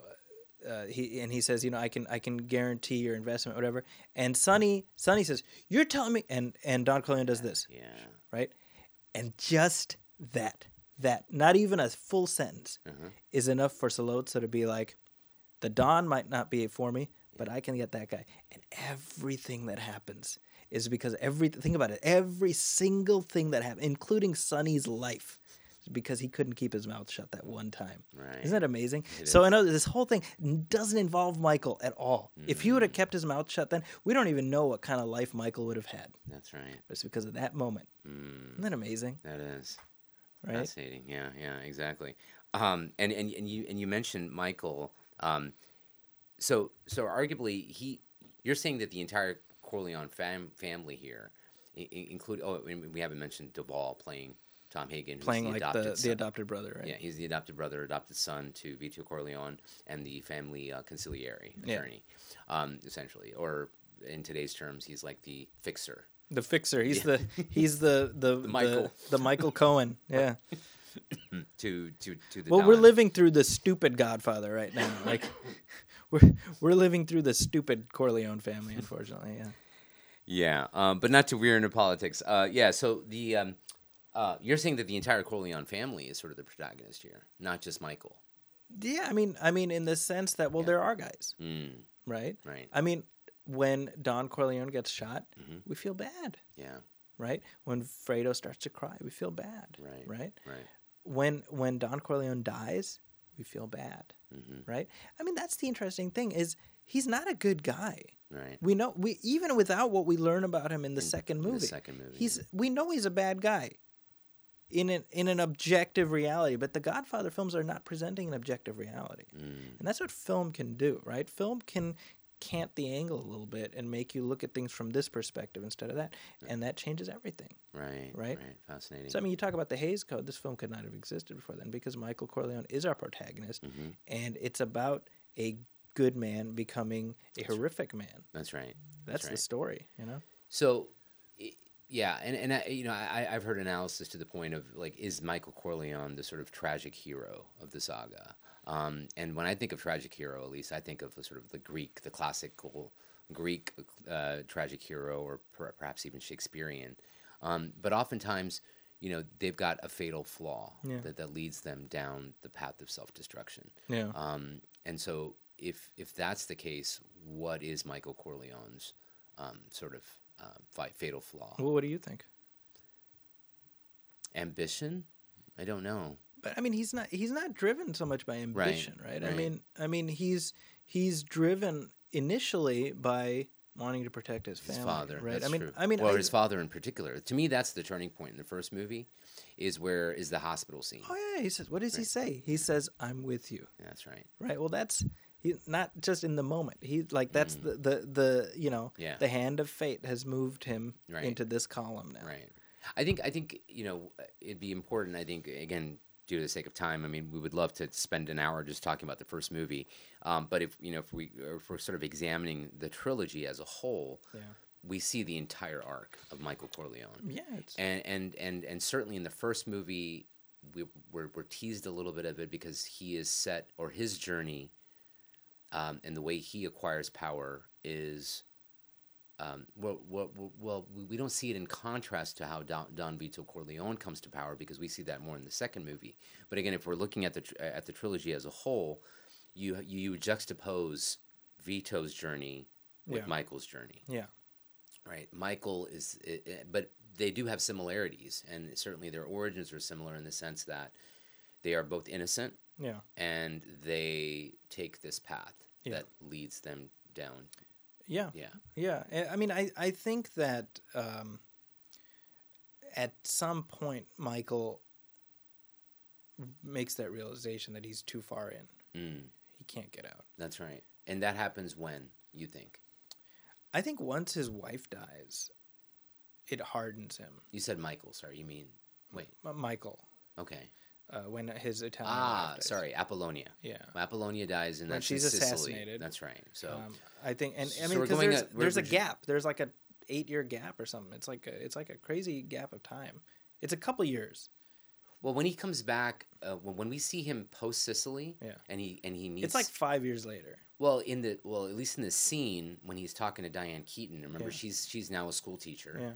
uh, he and he says, you know, I can I can guarantee your investment, whatever. And Sonny Sonny says, you're telling me, and and Don Corleone does this, Yeah. right? And just that, that, not even a full sentence, Uh-huh. is enough for Sollozzo to be like, the Don might not be for me, but I can get that guy. And everything that happens is because every think about it, every single thing that happened, including Sonny's life, because he couldn't keep his mouth shut that one time. Right. Isn't that amazing? It so is. I know this whole thing doesn't involve Michael at all. If he would Mm. have kept his mouth shut then, we don't even know what kind of life Michael would have had. That's right. But it's because of that moment. Mm, Isn't that amazing? that is Right? fascinating. Yeah, yeah, exactly. Um, and, and and you and you mentioned Michael. Um, so so arguably he, you're saying that the entire Corleone fam- family here, i- include oh we haven't mentioned Duvall playing Tom Hagen, Playing the like adopted the, the adopted brother, right? Yeah, he's the adopted brother, adopted son to Vito Corleone and the family uh, consigliere Yeah. attorney, um, essentially. Or in today's terms, he's like the fixer. The fixer. He's the he's the <laughs> the, the Michael. the, Michael Cohen. <laughs> Yeah. To to to the Well, we're living through the stupid Godfather right now. <laughs> Like we're we're living through the stupid Corleone family, unfortunately. Yeah. Yeah, um, but not to veer into politics. Uh, yeah, so the um, uh, you're saying that the entire Corleone family is sort of the protagonist here, not just Michael. Yeah, I mean, I mean, in the sense that well, there are guys, Mm, right? right. I mean, when Don Corleone gets shot, Mhm. we feel bad, Yeah. right? When Fredo starts to cry, we feel bad, Right. Right? Right. When when Don Corleone dies, we feel bad, hmm right? I mean, that's the interesting thing is he's not a good guy. Right. We know we even without what we learn about him in the In- second in the movie. second movie, He's we know he's a bad guy. In an in an objective reality, but the Godfather films are not presenting an objective reality. Mm, And that's what film can do, right? Film can cant the angle a little bit and make you look at things from this perspective instead of that. And that changes everything. right. Right? Right. Fascinating. So I mean you talk about the Hays Code, this film could not have existed before then because Michael Corleone is our protagonist hmm and it's about a good man becoming a horrific man. That's right. That's, right. the story, you know? So, Yeah, and and I, you know I, I've heard analysis to the point of like, is Michael Corleone the sort of tragic hero of the saga? Um, and when I think of tragic hero, at least I think of the sort of the Greek, the classical Greek uh, tragic hero, or per, perhaps even Shakespearean. Um, but oftentimes, you know, they've got a fatal flaw Yeah. that, that leads them down the path of self destruction. Yeah. Um, and so, if if that's the case, what is Michael Corleone's um, sort of Um, fi- fatal flaw? well, what do you think? Ambition? I don't know. But I mean, he's not he's not driven so much by ambition, right? I right. mean, I mean, he's he's driven initially by wanting to protect his His family, father, right? I mean, true. I mean, or I- his father in particular. To me, that's the turning point in the first movie. Is where is the hospital scene? Oh yeah, he says. What does he say? He says, "I'm with you." That's right. Right. Well, that's he not just in the moment. He like that's the, the the you know Mm. Yeah. the hand of fate has moved him Right. into this column now. Right. I think I think you know it'd be important. I think again, due to the sake of time, I mean, we would love to spend an hour just talking about the first movie. Um, but if you know, if we if we're sort of examining the trilogy as a whole, Yeah. we see the entire arc of Michael Corleone. Yeah. And and and and certainly in the first movie we we're, we're teased a little bit of it because he is set or his journey um, and the way he acquires power is um, well, well, well, we- don't see it in contrast to how Don, Don Vito Corleone comes to power because we see that more in the second movie. But again, if we're looking at the tr- at the trilogy as a whole, you you juxtapose Vito's journey with Yeah. Michael's journey yeah. right? Michael is, i i but they do have similarities, and certainly their origins are similar in the sense that they are both innocent Yeah. and they take this path Yeah. that leads them down. Yeah. Yeah, Yeah, I- mean, I, I think that um, at some point Michael makes that realization that he's too far in. mm, He can't get out. that's right, and that happens when you think I think once his wife dies, it hardens him. you said Michael. Sorry, you mean wait? M- Michael, Okay, uh, when his Italian ah, sorry, Apollonia. Yeah. Apollonia dies, and When she's Sicily. assassinated. That's right. So Um, I think, and I mean, because going there's at- there's a gap. There's like a eight year gap or something. It's like a, it's like a crazy gap of time. It's a couple years. well, when he comes back, uh, when, when we see him post Sicily, Yeah. and he and he meets It's like five years later. Well, in the well, at least in the scene when he's talking to Diane Keaton, remember Yeah. she's she's now a school teacher, Yeah.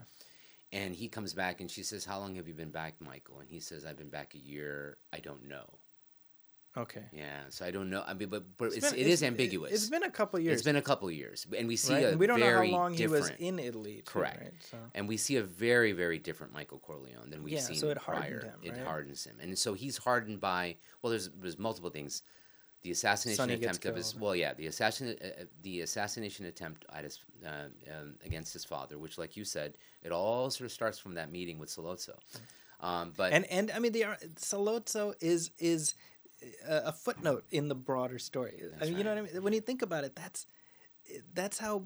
And he comes back and she says, "How long have you been back, Michael?" And he says, "I've been back a year. I don't know." Okay. Yeah, so I don't know. I mean, but, but it's, been- it is ambiguous. It's been a couple years. It's been a couple of years, and we see right? a And we don't know how very long he was in Italy. Too, Correct. Right? So and we see a very very different Michael Corleone than we've Yeah, seen so it prior. him, It hardens him, and so he's hardened by well, there's there's multiple things. The assassination Sonny attempt of his well, yeah, the assassin uh, uh, the assassination attempt at his uh, um, against his father, which, like you said, it all sort of starts from that meeting with Sollozzo. Um, but and and I mean the Sollozzo is is a, a footnote in the broader story. I mean, you know what I mean? When you think about it, that's that's how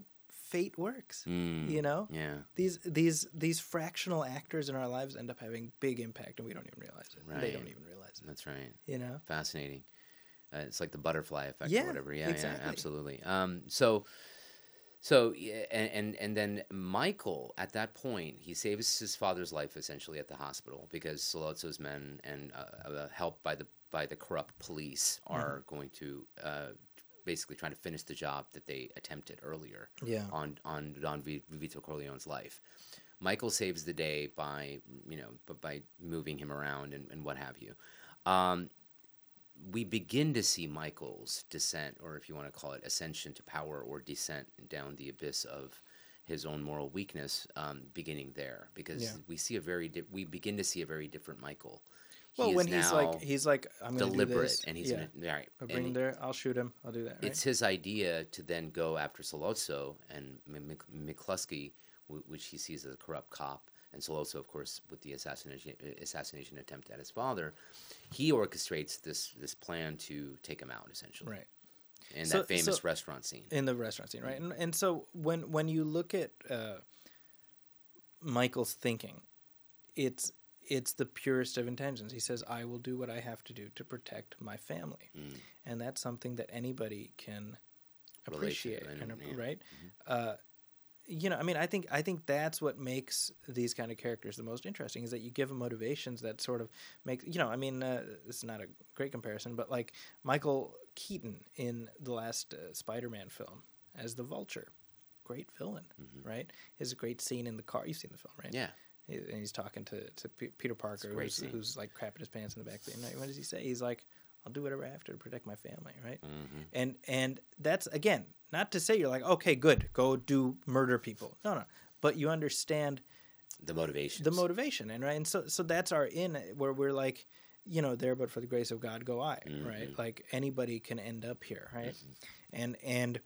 fate works. Mm, You know, yeah, these these these fractional actors in our lives end up having big impact, and we don't even realize it. Right. They don't even realize it. that's right. You know. fascinating. Uh, it's like the butterfly effect Yeah, or whatever. Yeah, exactly. yeah, absolutely. Um, so, so and, and and then Michael at that point he saves his father's life essentially at the hospital because Sollozzo's men and uh, uh, helped by the by the corrupt police Mm-hmm. are going to uh, basically trying to finish the job that they attempted earlier Yeah. on on Don Vito Corleone's life. Michael saves the day by you know by moving him around and, and what have you. Um, we begin to see Michael's descent, or if you want to call it ascension to power, or descent down the abyss of his own moral weakness, um, beginning there, because Yeah. we see a very di- we begin to see a very different Michael. He Well, when he's like he's like I'm going to do deliberate, and he's yeah. gonna, right, I'll and bring him he- there. I'll shoot him. I'll do that. Right? it's his idea to then go after Sollozzo and McCluskey, which he sees as a corrupt cop, and Sollozzo, of course, with the assassination assassination attempt at his father, he orchestrates this this plan to take him out essentially, right. in So- that famous so- restaurant scene. in the restaurant scene, right? And and so when when you look at uh, Michael's thinking, it's it's the purest of intentions. He says, "I will do what I have to do to protect my family," Mm. and that's something that anybody can appreciate, and- yeah. Mm-hmm. right? Uh, you know, I mean, I think I think that's what makes these kind of characters the most interesting is that you give them motivations that sort of make you know. I mean, uh, this is not a great comparison, but like Michael Keaton in the last uh, Spider-Man film as the Vulture, great villain, right? His great scene in the car. You've seen the film, right? Mm-hmm. Yeah. He- and he's talking to, to P- Peter Parker, who's, who's like crapping his pants in the back. Of the night. What does he say? He's like, "I'll do whatever I have to to protect my family," right? Mm-hmm. And and that's again not to say you're like, okay, good, go do murder people. No, no, but you understand The motivation. the motivation, and right, and so so that's our in where we're like, you know, there, but for the grace of God, go I, mm-hmm. right? Like anybody can end up here, right? Mm-hmm. And and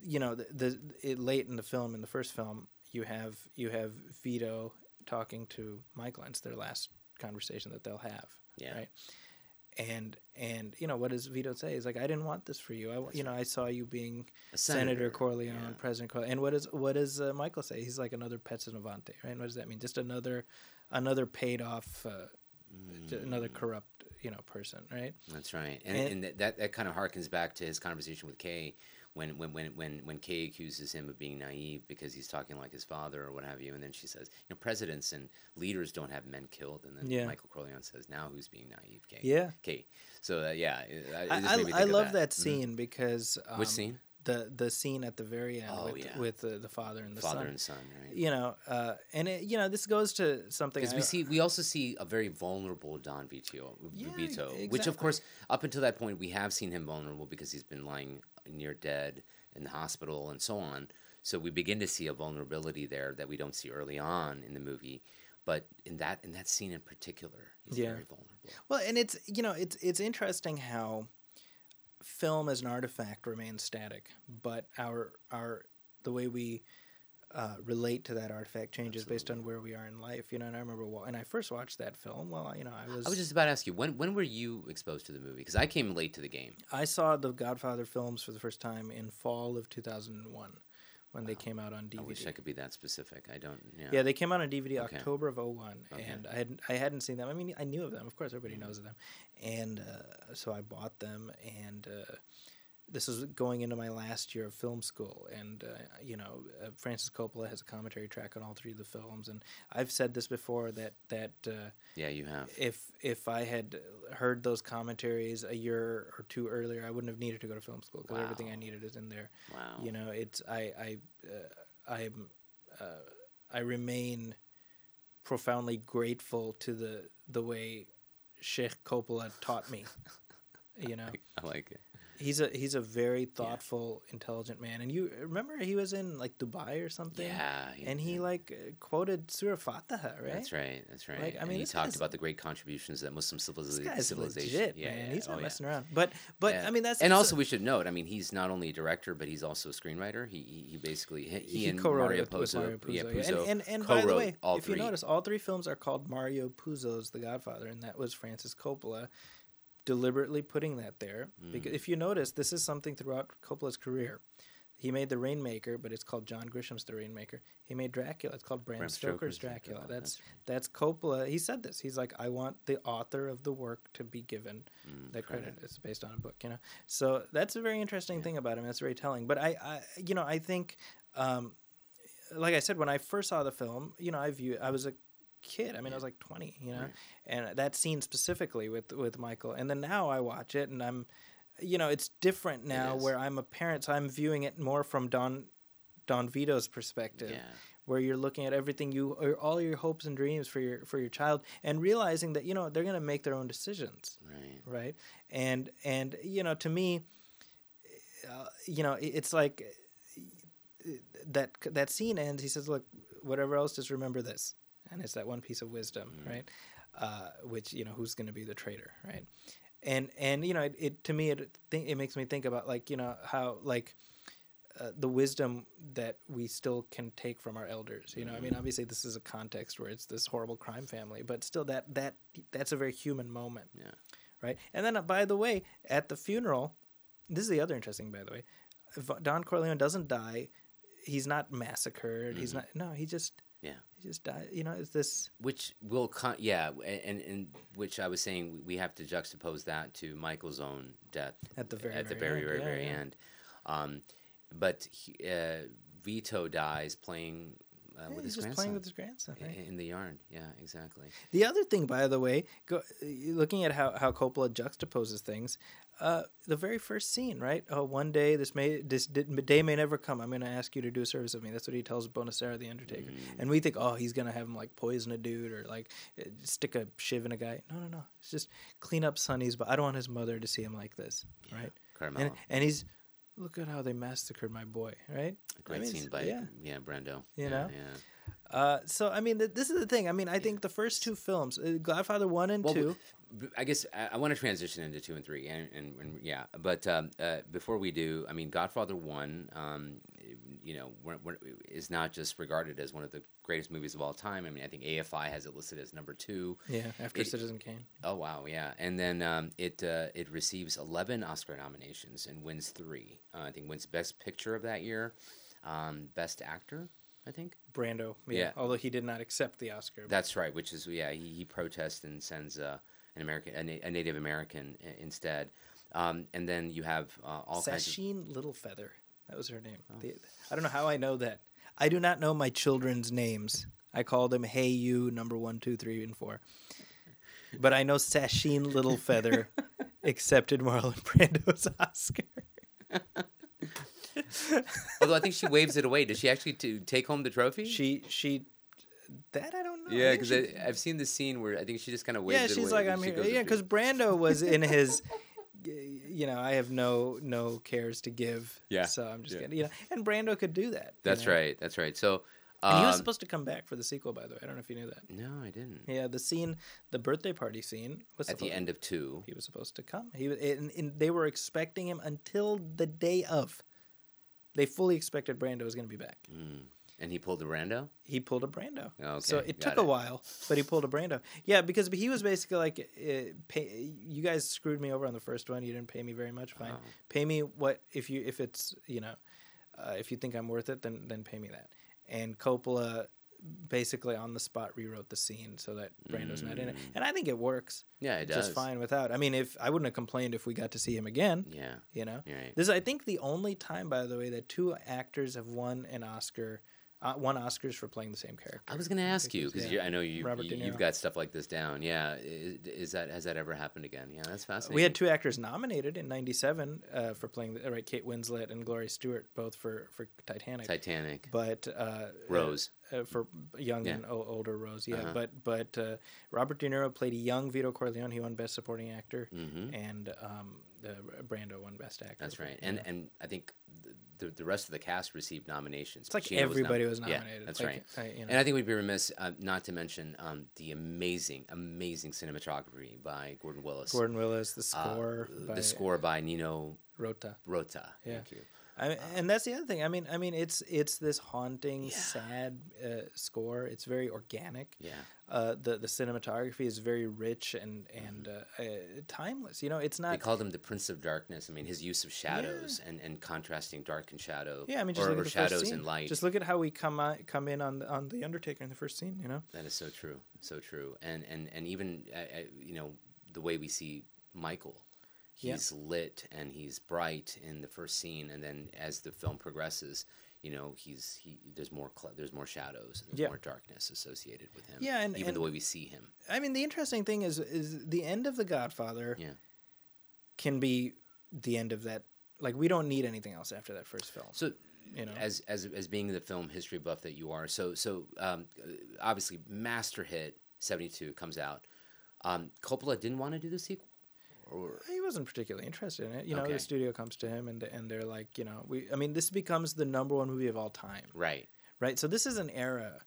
you know, the, the it, late in the film, in the first film, you have you have Vito talking to Michael, and it's their last conversation that they'll have, Yeah. right? And and you know what does Vito say? He's like, I didn't want this for you. I you know I saw you being Senator, senator, Corleone, yeah. President Corleone. And what does what does uh, Michael say? He's like another Pezzonovante, right? And what does that mean? Just another another paid off, uh, Mm. another corrupt you know person, right? That's right, and, And- and, that- that that kind of harkens back to his conversation with Kay, when when when when when Kay accuses him of being naive because he's talking like his father or what have you, and then she says, you know, presidents and leaders don't have men killed, and then Yeah. Michael Corleone says, now who's being naive, Kay? Yeah. Kay. So uh, yeah, I me I, I love that, Mhm. scene because um, Which scene? The the scene at the very end Oh, with yeah. with the, the father and the Father son. and son, right? You know, uh, and it, you know this goes to something Because we see, we also see a very vulnerable Don Vito, Yeah, Vito which of course, up until that point, we have seen him vulnerable because he's been lying near dead in the hospital and so on. So we begin to see a vulnerability there that we don't see early on in the movie, but in that in that scene in particular, he's Yeah. very vulnerable. Well, and it's you know it's it's interesting how film as an artifact remains static, but our our the way we uh, relate to that artifact changes based on where we are in life. You know, and I remember wa- when I first watched that film. Well, you know, I was I was just about to ask you when when were you exposed to the movie? Because I came late to the game. I saw the Godfather films for the first time in fall of two thousand one when they came out on DVD. I wish I could be that specific. I don't. Yeah. Yeah, they came out on DVD Okay. October of 01, Okay. and I hadn't I hadn't seen them. I mean, I knew of them, of course, everybody knows of them, and uh, so I bought them. And uh, this is going into my last year of film school, and uh, you know, uh, Francis Coppola has a commentary track on all three of the films, and I've said this before that that uh, yeah, you have. if if I had heard those commentaries a year or two earlier, I wouldn't have needed to go to film school because everything I needed is in there. Wow. You know, it's I I uh, I'm uh, I remain profoundly grateful to the the way Sheikh Coppola taught me. <laughs> You know, I like it. He's a he's a very thoughtful, intelligent man. And you remember he was in like Dubai or something, Yeah. yeah, and he yeah. like uh, quoted Surah Fatiha, right? That's right. That's right. Like, I and mean, he talked about the great contributions that Muslim civilization. civilization. legit, yeah, man. yeah. He's not oh, messing yeah. around. But but Yeah. I mean that's and so- also we should note. I mean, he's not only a director, but he's also a screenwriter. He he, he basically he, he and co-wrote Mario it with, with Puzo, Mario Puzo. yeah, yeah. Puzo And, and, and by the way, if three. you notice, all three films are called Mario Puzo's The Godfather, and that was Francis Coppola deliberately putting that there. Mm. Because if you notice, this is something throughout Coppola's career. He made The Rainmaker, but it's called John Grisham's The Rainmaker. He made Dracula. It's called Bram, Bram Stoker's, Stoker's Dracula. Dracula, That's that's that's Coppola. He said this. He's like, I want the author of the work to be given Mm, that credit. It's based on a book, you know. So that's a very interesting thing about him. That's very telling. But I, I you know, I think, um, like I said, when I first saw the film, you know, I view I was a kid. I mean, I was like twenty, you know, Right. and that scene specifically with with Michael. And then now I watch it, and I'm, you know, it's different now is. where I'm a parent, so I'm viewing it more from Don Don Vito's perspective Yeah. where you're looking at everything you or all your hopes and dreams for your for your child and realizing that you know they're going to make their own decisions Right. right and and you know to me uh, you know it's like that that scene ends he says look whatever else just remember this and it's that one piece of wisdom right uh, which you know who's going to be the traitor right and and you know it, it to me it think it makes me think about like you know how like uh, the wisdom that we still can take from our elders. You know, I mean, obviously this is a context where it's this horrible crime family, but still that that that's a very human moment, Yeah. right? And then, uh, by the way, at the funeral, this is the other interesting. By the way, if Don Corleone doesn't die. He's not massacred. He's not. No, he just Yeah. He just died. You know, it's this. Which will, con- yeah, and and which I was saying we have to juxtapose that to Michael's own death At the very, at the very very end. very very yeah. end. Um, but he, uh, Vito dies playing uh, Yeah, with he's his just grandson playing with his grandson. right? in the yard. Yeah, exactly. The other thing, by the way, go, looking at how, how Coppola juxtaposes things, uh, the very first scene, right? Oh, one day this may this day may never come. I'm going to ask you to do a service of me. That's what he tells Bonasera, the Undertaker, and we think, oh, he's going to have him like poison a dude or like uh, stick a shiv in a guy. No, no, no. It's just clean up Sonny's. But I don't want his mother to see him like this, right? Carmelo. And and he's look at how they massacred my boy, right? Great I mean, scene by yeah. yeah, Brando. You yeah, know? yeah. Uh, so I mean, th- this is the thing. I mean, I think the first two films, uh, Godfather one and Well, two. I guess I, I want to transition into two and three, and, and, and yeah. But um, uh, before we do, I mean, Godfather One, um, you know, we're, we're, is not just regarded as one of the greatest movies of all time. I mean, I think AFI has it listed as number two. Yeah, after It- Citizen Kane. Oh wow, yeah, and then um, it uh, it receives eleven Oscar nominations and wins three. Uh, I think wins Best Picture of that year, um, Best Actor, I think. Brando. Yeah. Yeah. Although he did not accept the Oscar. That's right. Which is yeah, he, he protests and sends uh, an American, a, a Native American i- instead. Um, and then you have uh, all kinds of Sacheen Littlefeather. That was her name. Oh. The- I don't know how I know that. I do not know my children's names. I call them Hey You number one, two, three, and four. But I know Sacheen Littlefeather <laughs> accepted Marlon Brando's <laughs> Oscar. Although I think she waves it away. Does she actually to take home the trophy? She she that I don't yeah, because she- I've seen the scene where I think she just kind of waves yeah, she's like I'm she here. Yeah, because Brando was in <laughs> his, you know, I have no no cares to give. Yeah, so I'm just yeah. getting you know, and Brando could do that. you that's know? right. That's right. So And he was um, supposed to come back for the sequel, by the way. I don't know if you knew that. no, I didn't. Yeah, the scene, the birthday party scene, was At the end of two, He was supposed to come. He was, and, and they were expecting him until the day of. They fully expected Brando was going to be back. And he pulled a Brando. He pulled a Brando. Okay, so it took a while, but he pulled a Brando. Yeah, because he was basically like, uh, pay, "You guys screwed me over on the first one. You didn't pay me very much. Fine, Oh. pay me what if you if it's you know, uh, if you think I'm worth it, then then pay me that." And Coppola basically on the spot rewrote the scene so that Brando's not in it, and I think it works Yeah, it does. just fine without. I mean, if I wouldn't have complained if we got to see him again. Yeah, You know, right. this is I think the only time, by the way, that two actors have won an Oscar, uh, won Oscars for playing the same character. I was going to ask you because yeah. I know you, you you've got stuff like this down. Yeah, is, is that has that ever happened again? Yeah, that's fascinating. We had two actors nominated in '97 uh, for playing the, right, Kate Winslet and Gloria Stuart, both for for Titanic. Titanic, but uh, Rose. uh, for young Yeah. and o- older Rose, yeah. Uh-huh. But but uh, Robert De Niro played a young Vito Corleone. He won Best Supporting Actor, Mhm. and um, Brando won Best Actor. That's right. And and I think the, the the rest of the cast received nominations. it's like Pacino was nom- everybody was, Yeah, nominated. that's Like, right. I, you know. And I think we'd be remiss uh, not to mention um, the amazing, amazing cinematography by Gordon Willis. Gordon Willis, the Uh, score, by the score by Nino Rota. Rota. Yeah. Thank you. I, and that's the other thing. I mean, I mean, it's it's this haunting, sad uh, score. It's very organic. Yeah. Uh, the the cinematography is very rich and and uh, uh, timeless. You know, it's not. They called him the Prince of Darkness. I mean, his use of shadows and, and contrasting dark and shadow. Yeah, I mean, just or, look or at the shadows and light. Just look at how we come on, come in on the, on the Undertaker in the first scene. You know. That is so true, so true, and and and even uh, uh, you know the way we see Michael, He's lit and he's bright in the first scene, and then as the film progresses, you know he's he there's more cl- there's more shadows, there's Yeah. more darkness associated with him. Yeah, and- even and- the way we see him. I mean, the interesting thing is is the end of the Godfather Yeah, can be the end of that. Like we don't need anything else after that first film. so. You know. as as as being the film history buff that you are, so so um, obviously master hit seventy two comes out. Um, Coppola didn't want to do the sequel, or he wasn't particularly interested in it. You know, Okay. the studio comes to him and and they're like, you know, we. I mean, this becomes the number one movie of all time, right? right? So this is an era.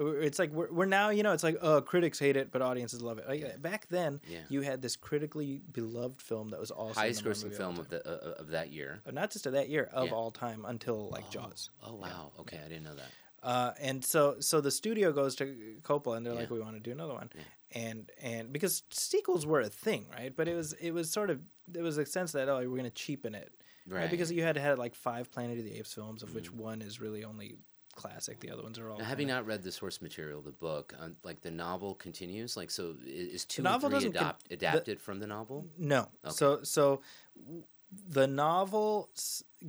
It's like we're, we're now, you know, it's like, oh, critics hate it, but audiences love it. Like, back then, Yeah. you had this critically beloved film that was also Highest grossing film of the uh, of that year. time. not just of that year, of Yeah. all time until like Jaws. Oh wow. Okay, I didn't know that. Uh, and so so the studio goes to Coppola and they're like, we want to do another one, and and because sequels were a thing, right? But it was it was sort of there was a sense that oh we're gonna cheapen it, right? Right. Because you had had like five Planet of the Apes films, of which one is really only classic, the other ones are all. Now, having not read the source material, the book, um, like the novel continues, like so is two The and novel three doesn't con- adopt, the- adapted from the novel? No. Okay. So so the novel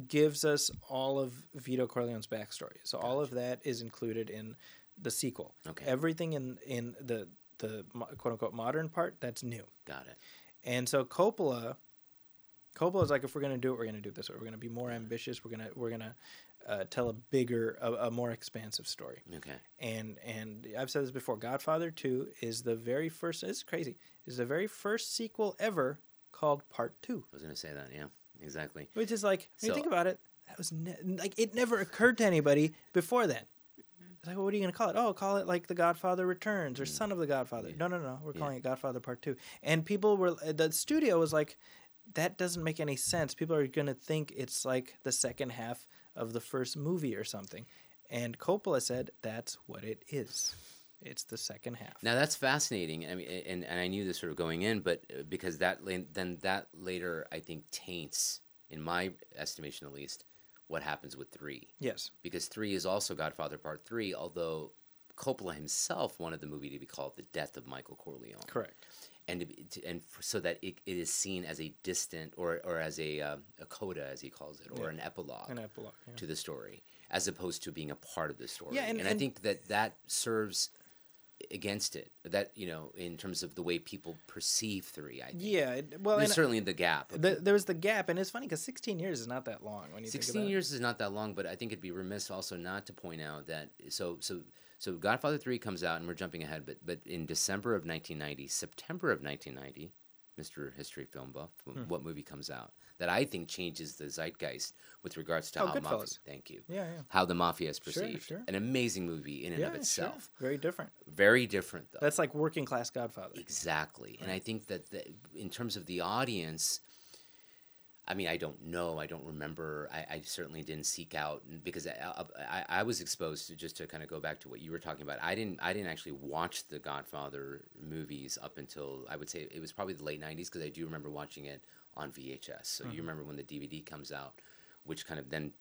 gives us all of Vito Corleone's backstory. So all of that is included in the sequel. Okay. Everything in in the the quote unquote modern part that's new. Got it. And so Coppola, Coppola is like, if we're gonna do it, we're gonna do it this way. We're gonna be more ambitious. We're gonna we're gonna uh, tell a bigger, a, a more expansive story. Okay. And and I've said this before. Godfather Two is the very first. It's crazy. Is the very first sequel ever called Part Two, I was gonna say that. Yeah. Exactly. which is like when So- you think about it, that was ne- like it never occurred to anybody before then. It's like, well, what are you going to call it? Oh, call it like The Godfather Returns or Son of the Godfather. No, no, no. We're Mm. Yeah. calling it Godfather Part Two. And people were, the studio was like, that doesn't make any sense. People are going to think it's like the second half of the first movie or something. And Coppola said, that's what it is. It's the second half. Now that's fascinating. I mean, and, and I knew this sort of going in, but uh, because that then that later I think taints, in my estimation at least, what happens with three. yes. Because three is also Godfather Part Three, although Coppola himself wanted the movie to be called The Death of Michael Corleone, Correct. and to, and so that it, it is seen as a distant or or as a uh, a coda as he calls it, or Yeah. an epilogue An epilogue. yeah. to the story, as opposed to being a part of the story. Yeah, and- and, I think that that serves against it. That you know, in terms of the way people perceive three, I think. Yeah. it- Well, There's and certainly the gap. the, there was the gap. And it's funny because 16 years is not that long when you think 16 about years is not that long, but I think it'd be remiss also not to point out that so so so Godfather 3 comes out and we're jumping ahead, but but in December of 1990, September of 1990, Mr. History Film Buff, Hmm. what movie comes out that I think changes the zeitgeist with regards to Oh, how Goodfellas. mafia, thank you. Yeah, yeah. How the mafia is Sure, perceived. sure. An amazing movie in and Yeah, of sure. itself. Very different. Very different though. That's like working class Godfather. Exactly. And I think that the, in terms of the audience, I mean, I don't know. I don't remember. I, I certainly didn't seek out because I, I, I was exposed to just to kind of go back to what you were talking about. I didn't. I didn't actually watch the Godfather movies up until I would say it was probably the late '90s because I do remember watching it on VHS. So you remember when the DVD comes out, which kind of then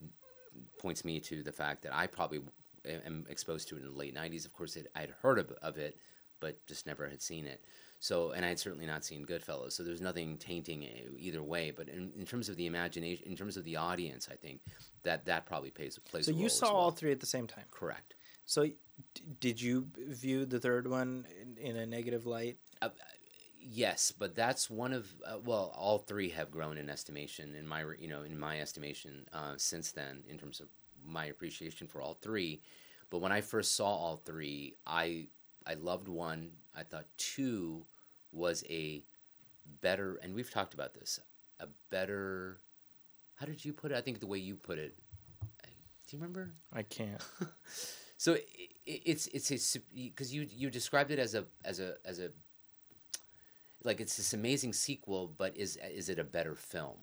points me to the fact that I probably am exposed to it in the late '90s. Of course, it, I'd heard of, of it, but just never had seen it. So, and I had certainly not seen Goodfellas. So there's nothing tainting either way. But in, in terms of the imagination, in terms of the audience, I think that that probably plays plays. So you saw well. all three at the same time. Correct. So d- did you view the third one in, in a negative light? Uh, yes, but that's one of uh, well, all three have grown in estimation in my you know in my estimation uh, since then in terms of my appreciation for all three. But when I first saw all three, I I loved one. I thought two was a better, and we've talked about this, a better. How did you put it? I think the way you put it. Do you remember? I can't. <laughs> So i i- it's it's a because you you described it as a as a as a like it's this amazing sequel, but is is it a better film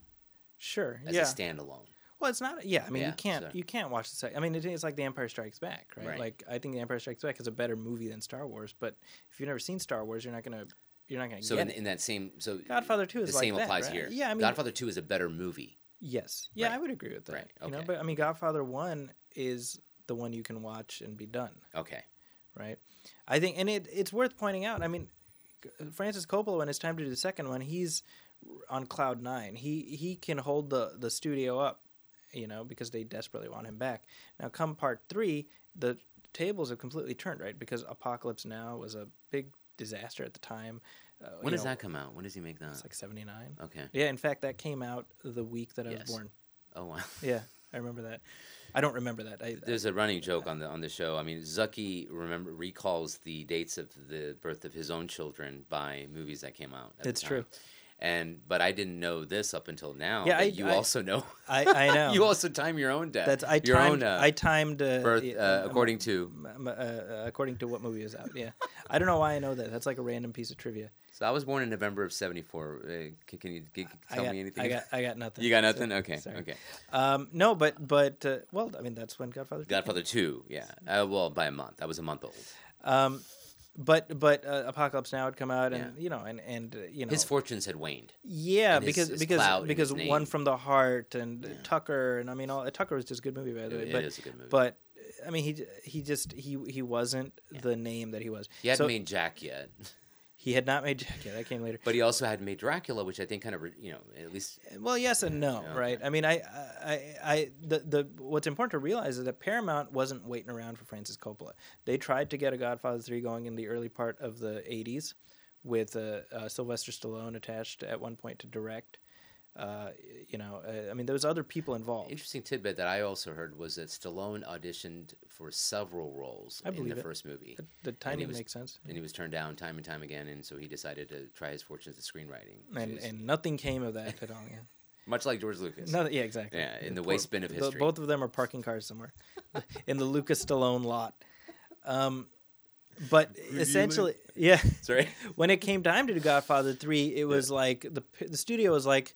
Sure. as yeah. a standalone? well, it's not. Yeah. I mean, Yeah, you can't. so- You can't watch the second. I mean, it is like The Empire Strikes Back, right? Right. Like I think The Empire Strikes Back is a better movie than Star Wars. But if you've never seen Star Wars, you're not gonna. You're not gonna So get in, in that same so Godfather 2 is the like same that, applies right? here. Yeah, I mean- Godfather Two is a better movie. Yes. Yeah, Right. I would agree with that. Right, You know, okay. but I mean, Godfather One is the one you can watch and be done. Okay, right? I think, and it it's worth pointing out. I mean, Francis Coppola, when it's time to do the second one, he's on cloud nine. He he can hold the the studio up, you know, because they desperately want him back. Now, come part three, the tables have completely turned, right? Because Apocalypse Now was a big disaster at the time. Uh, when does know, that come out? When does he make that? It's like seventy nine. okay. Yeah, in fact, that came out the week that I Yes. was born. Oh wow. Yeah, I remember that. I don't remember that. I, There's a running joke on the on the show. I mean, Zucky remember recalls the dates of the birth of his own children by movies that came out. It's true. And but I didn't know this up until now. Yeah, I- you I- also know. I, I <laughs> know. you also time your own death. That's I your timed. own uh, I timed uh, birth uh, um, according to. uh, uh, according to what movie is out. Yeah, I don't know why I know that. That's like a random piece of trivia. So I was born in November of '74. Uh, can, can you tell got, me anything? I got, I got nothing. you got So- nothing. okay, sorry. okay. Um, no, but but uh, well, I mean that's when Godfather. 2 came Godfather Two. Yeah. Uh, well, by a month. I was a month old. Um, but but uh, Apocalypse Now had come out, and Yeah. you know, and and uh, you know, His fortunes had waned. yeah, his- because his because because. One from the Heart and Tucker, and I mean, all Tucker was just a good movie by the way. It but is a good movie. but I mean, he he just he he wasn't the name that he was. he hadn't so made Jack yet. <laughs> He had not made yeah, that came later. But he also had made Dracula, which I think kind of re- you know at least Well, yes and no, right? I mean, I, I, I, the, the, what's important to realize is that Paramount wasn't waiting around for Francis Coppola. They tried to get a Godfather three going in the early part of the '80s, with uh, uh, Sylvester Stallone attached at one point to direct. Uh, you know, uh, I mean, there was other people involved. interesting tidbit that I also heard was that Stallone auditioned for several roles in the it. first movie. The, the timing was- makes sense, and he was turned down time and time again, and so he decided to try his fortunes at screenwriting. and is and nothing came of that at all. Yeah, <laughs> much like George Lucas. no, yeah, exactly. Yeah, in the poor- waste bin of the- history. both of them are parking cars somewhere <laughs> in the Lucas Stallone lot. Um, but essentially, yeah. Sorry. <laughs> when it came time to do Godfather three, it was like the the studio was like,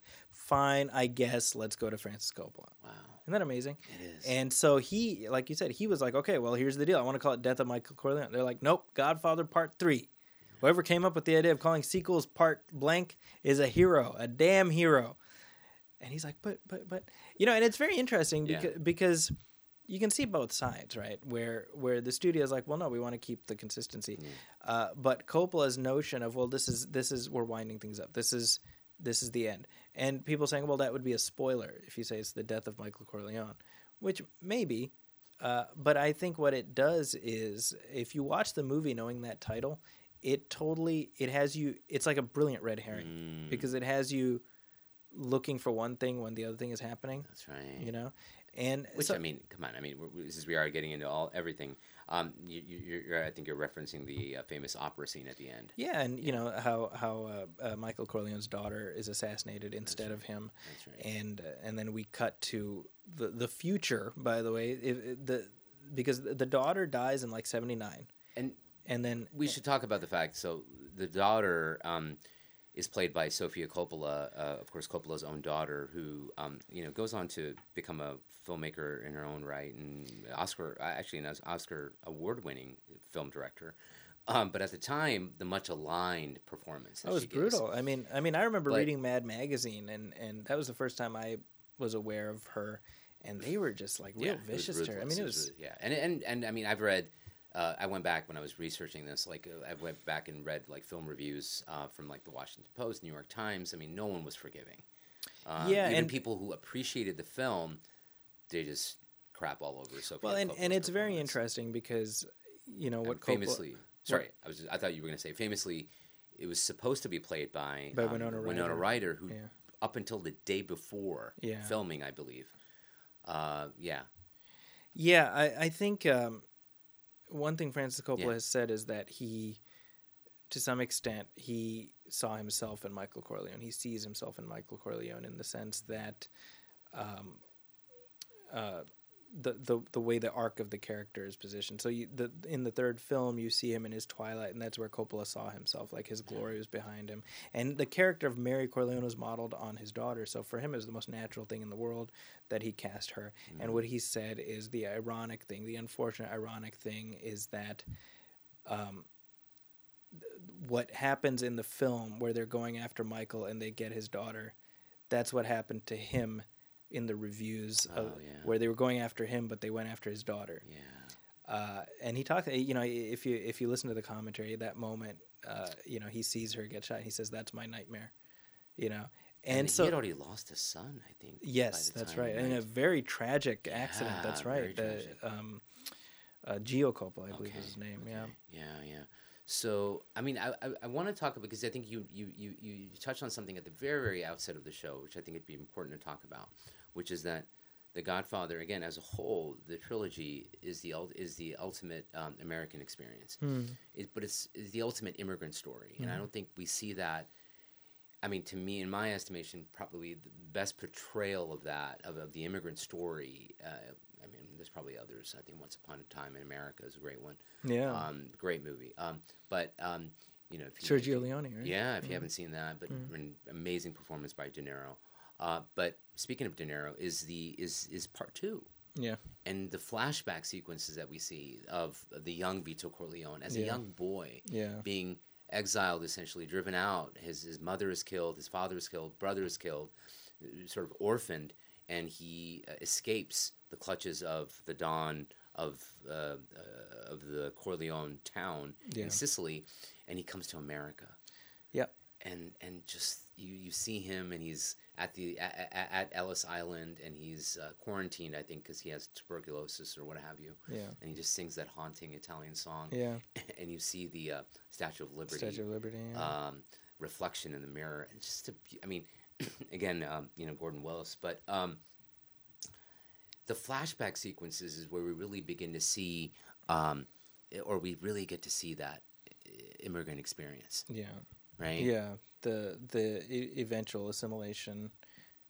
"Fine, I guess let's go to Francis Coppola." Wow, Isn't that amazing? it is. And so he, like you said, he was like, "Okay, well, here's the deal. I want to call it Death of Michael Corleone." They're like, "Nope, Godfather Part 3. Whoever came up with the idea of calling sequels Part Blank is a hero, a damn hero." And he's like, "But, but, but," you know, and it's very interesting Yeah. because because you can see both sides, right? Where where the studio is like, well, no, we want to keep the consistency, uh, but Coppola's notion of, well, this is this is we're winding things up. This is this is the end, and people saying, well, that would be a spoiler if you say it's the death of Michael Corleone, which maybe, uh, but I think what it does is if you watch the movie knowing that title, it totally it has you. It's like a brilliant red herring Mm, because it has you looking for one thing when the other thing is happening. that's right. You know, and Which so- I mean, come on. I mean, since we are getting into all everything, um, you, you, I think you're referencing the uh, famous opera scene at the end. Yeah, and you know how how uh, uh, Michael Corleone's daughter is assassinated instead of him, That's right. and uh, and then we cut to the the future. By the way, if, if the because the daughter dies in like seventy nine, And and then we should talk about the fact. So the daughter um, is played by Sofia Coppola, uh, of course, Coppola's own daughter, who um, you know goes on to become a filmmaker in her own right and Oscar, uh, actually, an Oscar award-winning film director. Um, but at the time, the much aligned performance that was she gives- brutal. I mean, I mean, I remember But- reading Mad Magazine, and and that was the first time I was aware of her, and they were just like real it was vicious to her. I mean, it was really- yeah, and and and I mean, I've read. Uh, I went back when I was researching this. Like, uh, I went back and read like film reviews uh, from like the Washington Post, New York Times. I mean, no one was forgiving. Um, Yeah, even and- people who appreciated the film, they just crap all over So well, and, Coppola's and it's very interesting because you know And what Coppola- famously, sorry, I was. I thought you were going to say famously. It was supposed to be played by, By um, Winona Winona Ryder. Ryder, who Yeah. up until the day before Yeah. filming, I believe. Uh, yeah, Yeah, I, I think um, one thing Francis Coppola Yeah. has said is that he, to some extent, he saw himself in Michael Corleone. He sees himself in Michael Corleone in the sense that um, uh, the, the the way the arc of the character is positioned. So you, the in the third film, you see him in his twilight, and that's where Coppola saw himself. Like his glory was behind him, and the character of Mary Corleone was modeled on his daughter. So for him, it was the most natural thing in the world that he cast her. And what he said is the ironic thing, the unfortunate ironic thing, is that. Um, th- what happens in the film where they're going after Michael and they get his daughter, that's what happened to him in the reviews of, Oh, yeah. where they were going after him, but they went after his daughter. yeah. Uh, and he talked, you know, if you if you listen to the commentary, that moment, uh, you know, he sees her get shot. And he says, "That's my nightmare," you know. And, And, so, he had already lost a son, I think. yes, that's right. In a very tragic accident. Yeah, that's right. The, um, uh, Gio Coppola, I believe Okay, is his name. okay. Yeah. Yeah, yeah. So, I mean, I, I, I want to talk about because I think you, you, you, you touched on something at the very, very outset of the show, which I think it'd be important to talk about, which is that The Godfather, again, as a whole, the trilogy is the is the ultimate um, American experience. It, but it's, it's the ultimate immigrant story, and I don't think we see that. I mean, to me, in my estimation, probably the best portrayal of that of, of the immigrant story. Uh, I mean, there's probably others. I think Once Upon a Time in America is a great one. Yeah. Um, great movie. Um, but um, you know, if you, Sergio Leone, right? Yeah, if you haven't seen that, but an amazing performance by De Niro. Uh, but speaking of De Niro, is the is is part two, Yeah. and the flashback sequences that we see of the young Vito Corleone as a young boy Yeah. being exiled, essentially driven out. His his mother is killed, his father is killed, brother is killed, uh, sort of orphaned, and he uh, escapes the clutches of the Don of uh, uh, of the Corleone town Yeah. in Sicily, and he comes to America. Yep. and and just you you see him and he's at the at, at Ellis Island and he's uh, quarantined I think because he has tuberculosis or what have you Yeah. and he just sings that haunting Italian song Yeah. <laughs> and you see the uh, Statue of Liberty Statue of Liberty. Yeah. um, reflection in the mirror and just a, I mean <clears throat> again um, you know Gordon Willis but um, the flashback sequences is where we really begin to see um, or we really get to see that uh, immigrant experience yeah. right Yeah. The the eventual assimilation,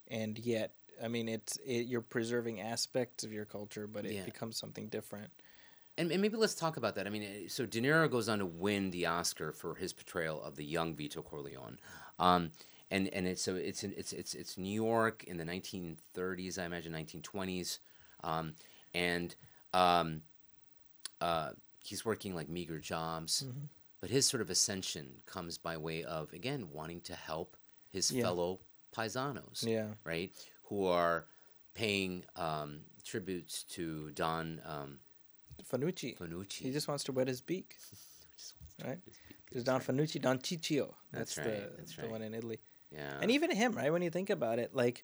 and yet, I mean, it's it, you're preserving aspects of your culture, but it Yeah. becomes something different. And, and maybe let's talk about that. I mean, uh, so De Niro goes on to win the Oscar for his portrayal of the young Vito Corleone, um, and and it's so it's in, it's it's it's New York in the 1930s, I imagine 1920s, um, and um, uh, he's working like meager jobs, Mm-hmm. But his sort of ascension comes by way of again wanting to help his Yeah. fellow paisanos, Yeah. right, who are paying um, tributes to Don um, Fanucci. Fanucci. He just wants to wet his beak. <laughs> Right? There's Don Fanucci, Don Ciccio. That's That's, right, the, that's the right. one in Italy. Yeah. And even him, right? When you think about it, like,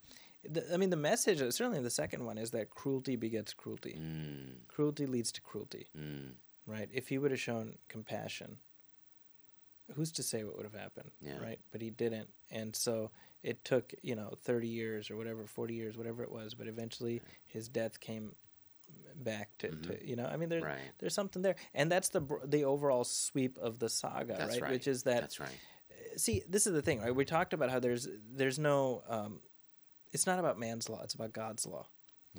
the, I mean, the message, certainly the second one, is that cruelty begets cruelty. Mm, Cruelty leads to cruelty, mm, right? If he would have shown compassion, who's to say what would have happened, Yeah. right? But he didn't. And so it took, you know, 30 years or whatever, 40 years, whatever it was. But eventually his death came back to, to you know, I mean, there's, Mm-hmm. Right. there's something there. And that's the, the overall sweep of the saga, That's right? right. Which is that That's right. see this is the thing right we talked about how there's there's no um it's not about man's law it's about god's law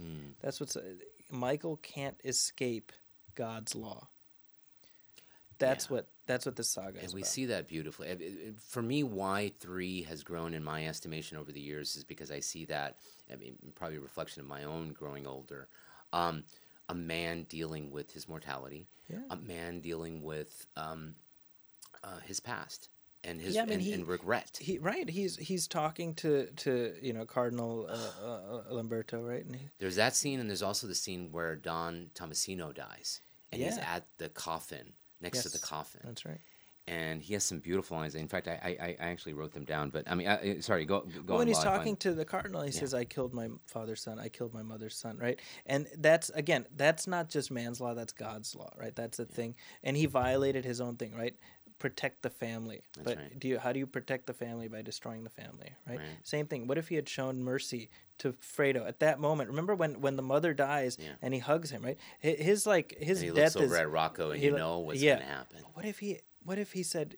Mm. that's what's uh, michael can't escape god's law that's Yeah. what that's what this saga is. And is we about. see that beautifully. It- it- it- For me, why three has grown in my estimation over the years is because I see that. I mean, probably a reflection of my own growing older. Um, a man dealing with his mortality. Yeah. A man dealing with um, uh, his past and his Yeah, I mean, and, he- and regret. he right he's he's talking to to you know cardinal uh, uh, lamberto right and he, There's that scene, and there's also the scene where Don Tommasino dies, and he's Yeah. at the coffin next to the coffin. that's right and he has some beautiful lines. In fact, I I, I actually wrote them down. But I mean, I, sorry, go go well, on when he's while I find- talking to the cardinal, he says, "I killed my father's son. I killed my mother's son." Right, and that's again, that's not just man's law. That's God's law. Right, that's the thing. And he violated his own thing. Right, protect the family. but right. do you? How do you protect the family by destroying the family? Right? Right. Same thing. What if he had shown mercy to Fredo at that moment? Remember when when the mother dies Yeah. and he hugs him. Right, Hi- his like his and he death looks over is. at Rocco, and he you lo- know what's yeah. going to happen. What if he? What if he said,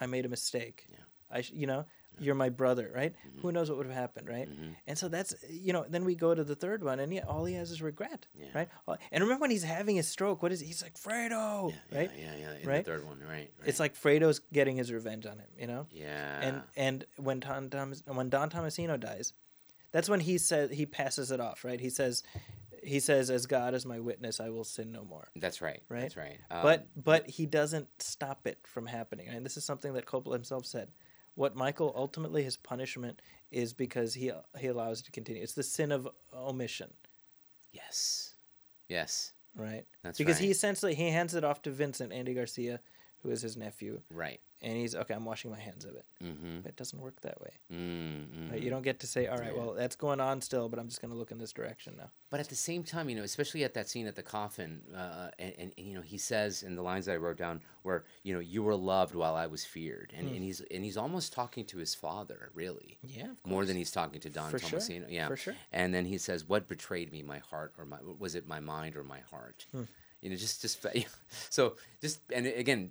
"I made a mistake. Yeah. I, sh- you know, you're my brother, right? Mm-hmm. Who knows what would have happened, right?" And so that's, you know, then we go to the third one, and yeah, all he has is regret, Yeah. right? And remember when he's having his stroke? What is he's like Fredo, Yeah, right? Yeah, yeah, yeah. In Right? the third one, right? right. It's like Fredo's getting his revenge on him, you know. yeah, And and when Don Thomas, when Don Tommasino dies, that's when he says he passes it off, right? He says, he says, "As God is my witness, I will sin no more." that's right. right? That's right. Um, but but he doesn't stop it from happening. And this is something that Coppola himself said. What Michael ultimately his punishment is because he he allows it to continue. It's the sin of omission, yes, yes, right? That's because right. he essentially he hands it off to Vincent Andy Garcia, who is his nephew, right. And he's okay. I'm washing my hands of it, Mm-hmm. but it doesn't work that way. Mm-hmm. Right? You don't get to say, all right, Yeah. well that's going on still, but I'm just going to look in this direction now. But at the same time, you know, especially at that scene at the coffin, uh, and, and, and you know, he says in the lines that I wrote down, where you know, you were loved while I was feared, and, and he's and he's almost talking to his father, really, Yeah, of more than he's talking to Don For sure, Yeah, for sure. And then he says, "What betrayed me, my heart, or my was it my mind or my heart?" Hmm. You know, just just <laughs> so just and again.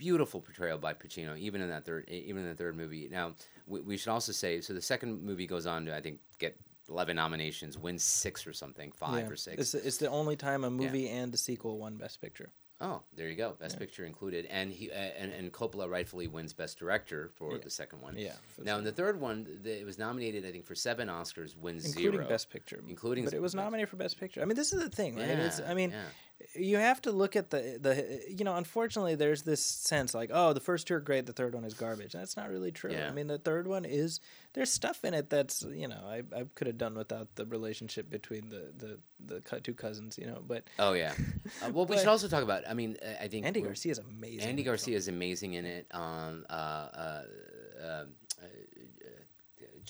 Beautiful portrayal by Pacino, even in that third, even in the third movie. Now, we, we should also say, so the second movie goes on to, I think, get eleven nominations, wins six or something, five Yeah. or six. It's, it's the only time a movie and a sequel won Best Picture. Oh, there you go. Best Picture included, and he uh, and, and Coppola rightfully wins Best Director for the second one. Yeah, Now in the third one, the, it was nominated, I think, for seven Oscars, wins including zero, Best Picture, including But it was nominated for Best Picture. I mean, this is the thing, right? Yeah, It's, I mean, yeah. You have to look at the the you know unfortunately there's this sense like oh the first two are great the third one is garbage that's not really true Yeah. i mean the third one is there's stuff in it that's you know i, I could have done without the relationship between the the the two cousins you know but Oh yeah. <laughs> Uh, well, we should also talk about. I mean, I think andy garcia is amazing Andy Garcia is amazing in it. Um, uh, uh, uh, uh,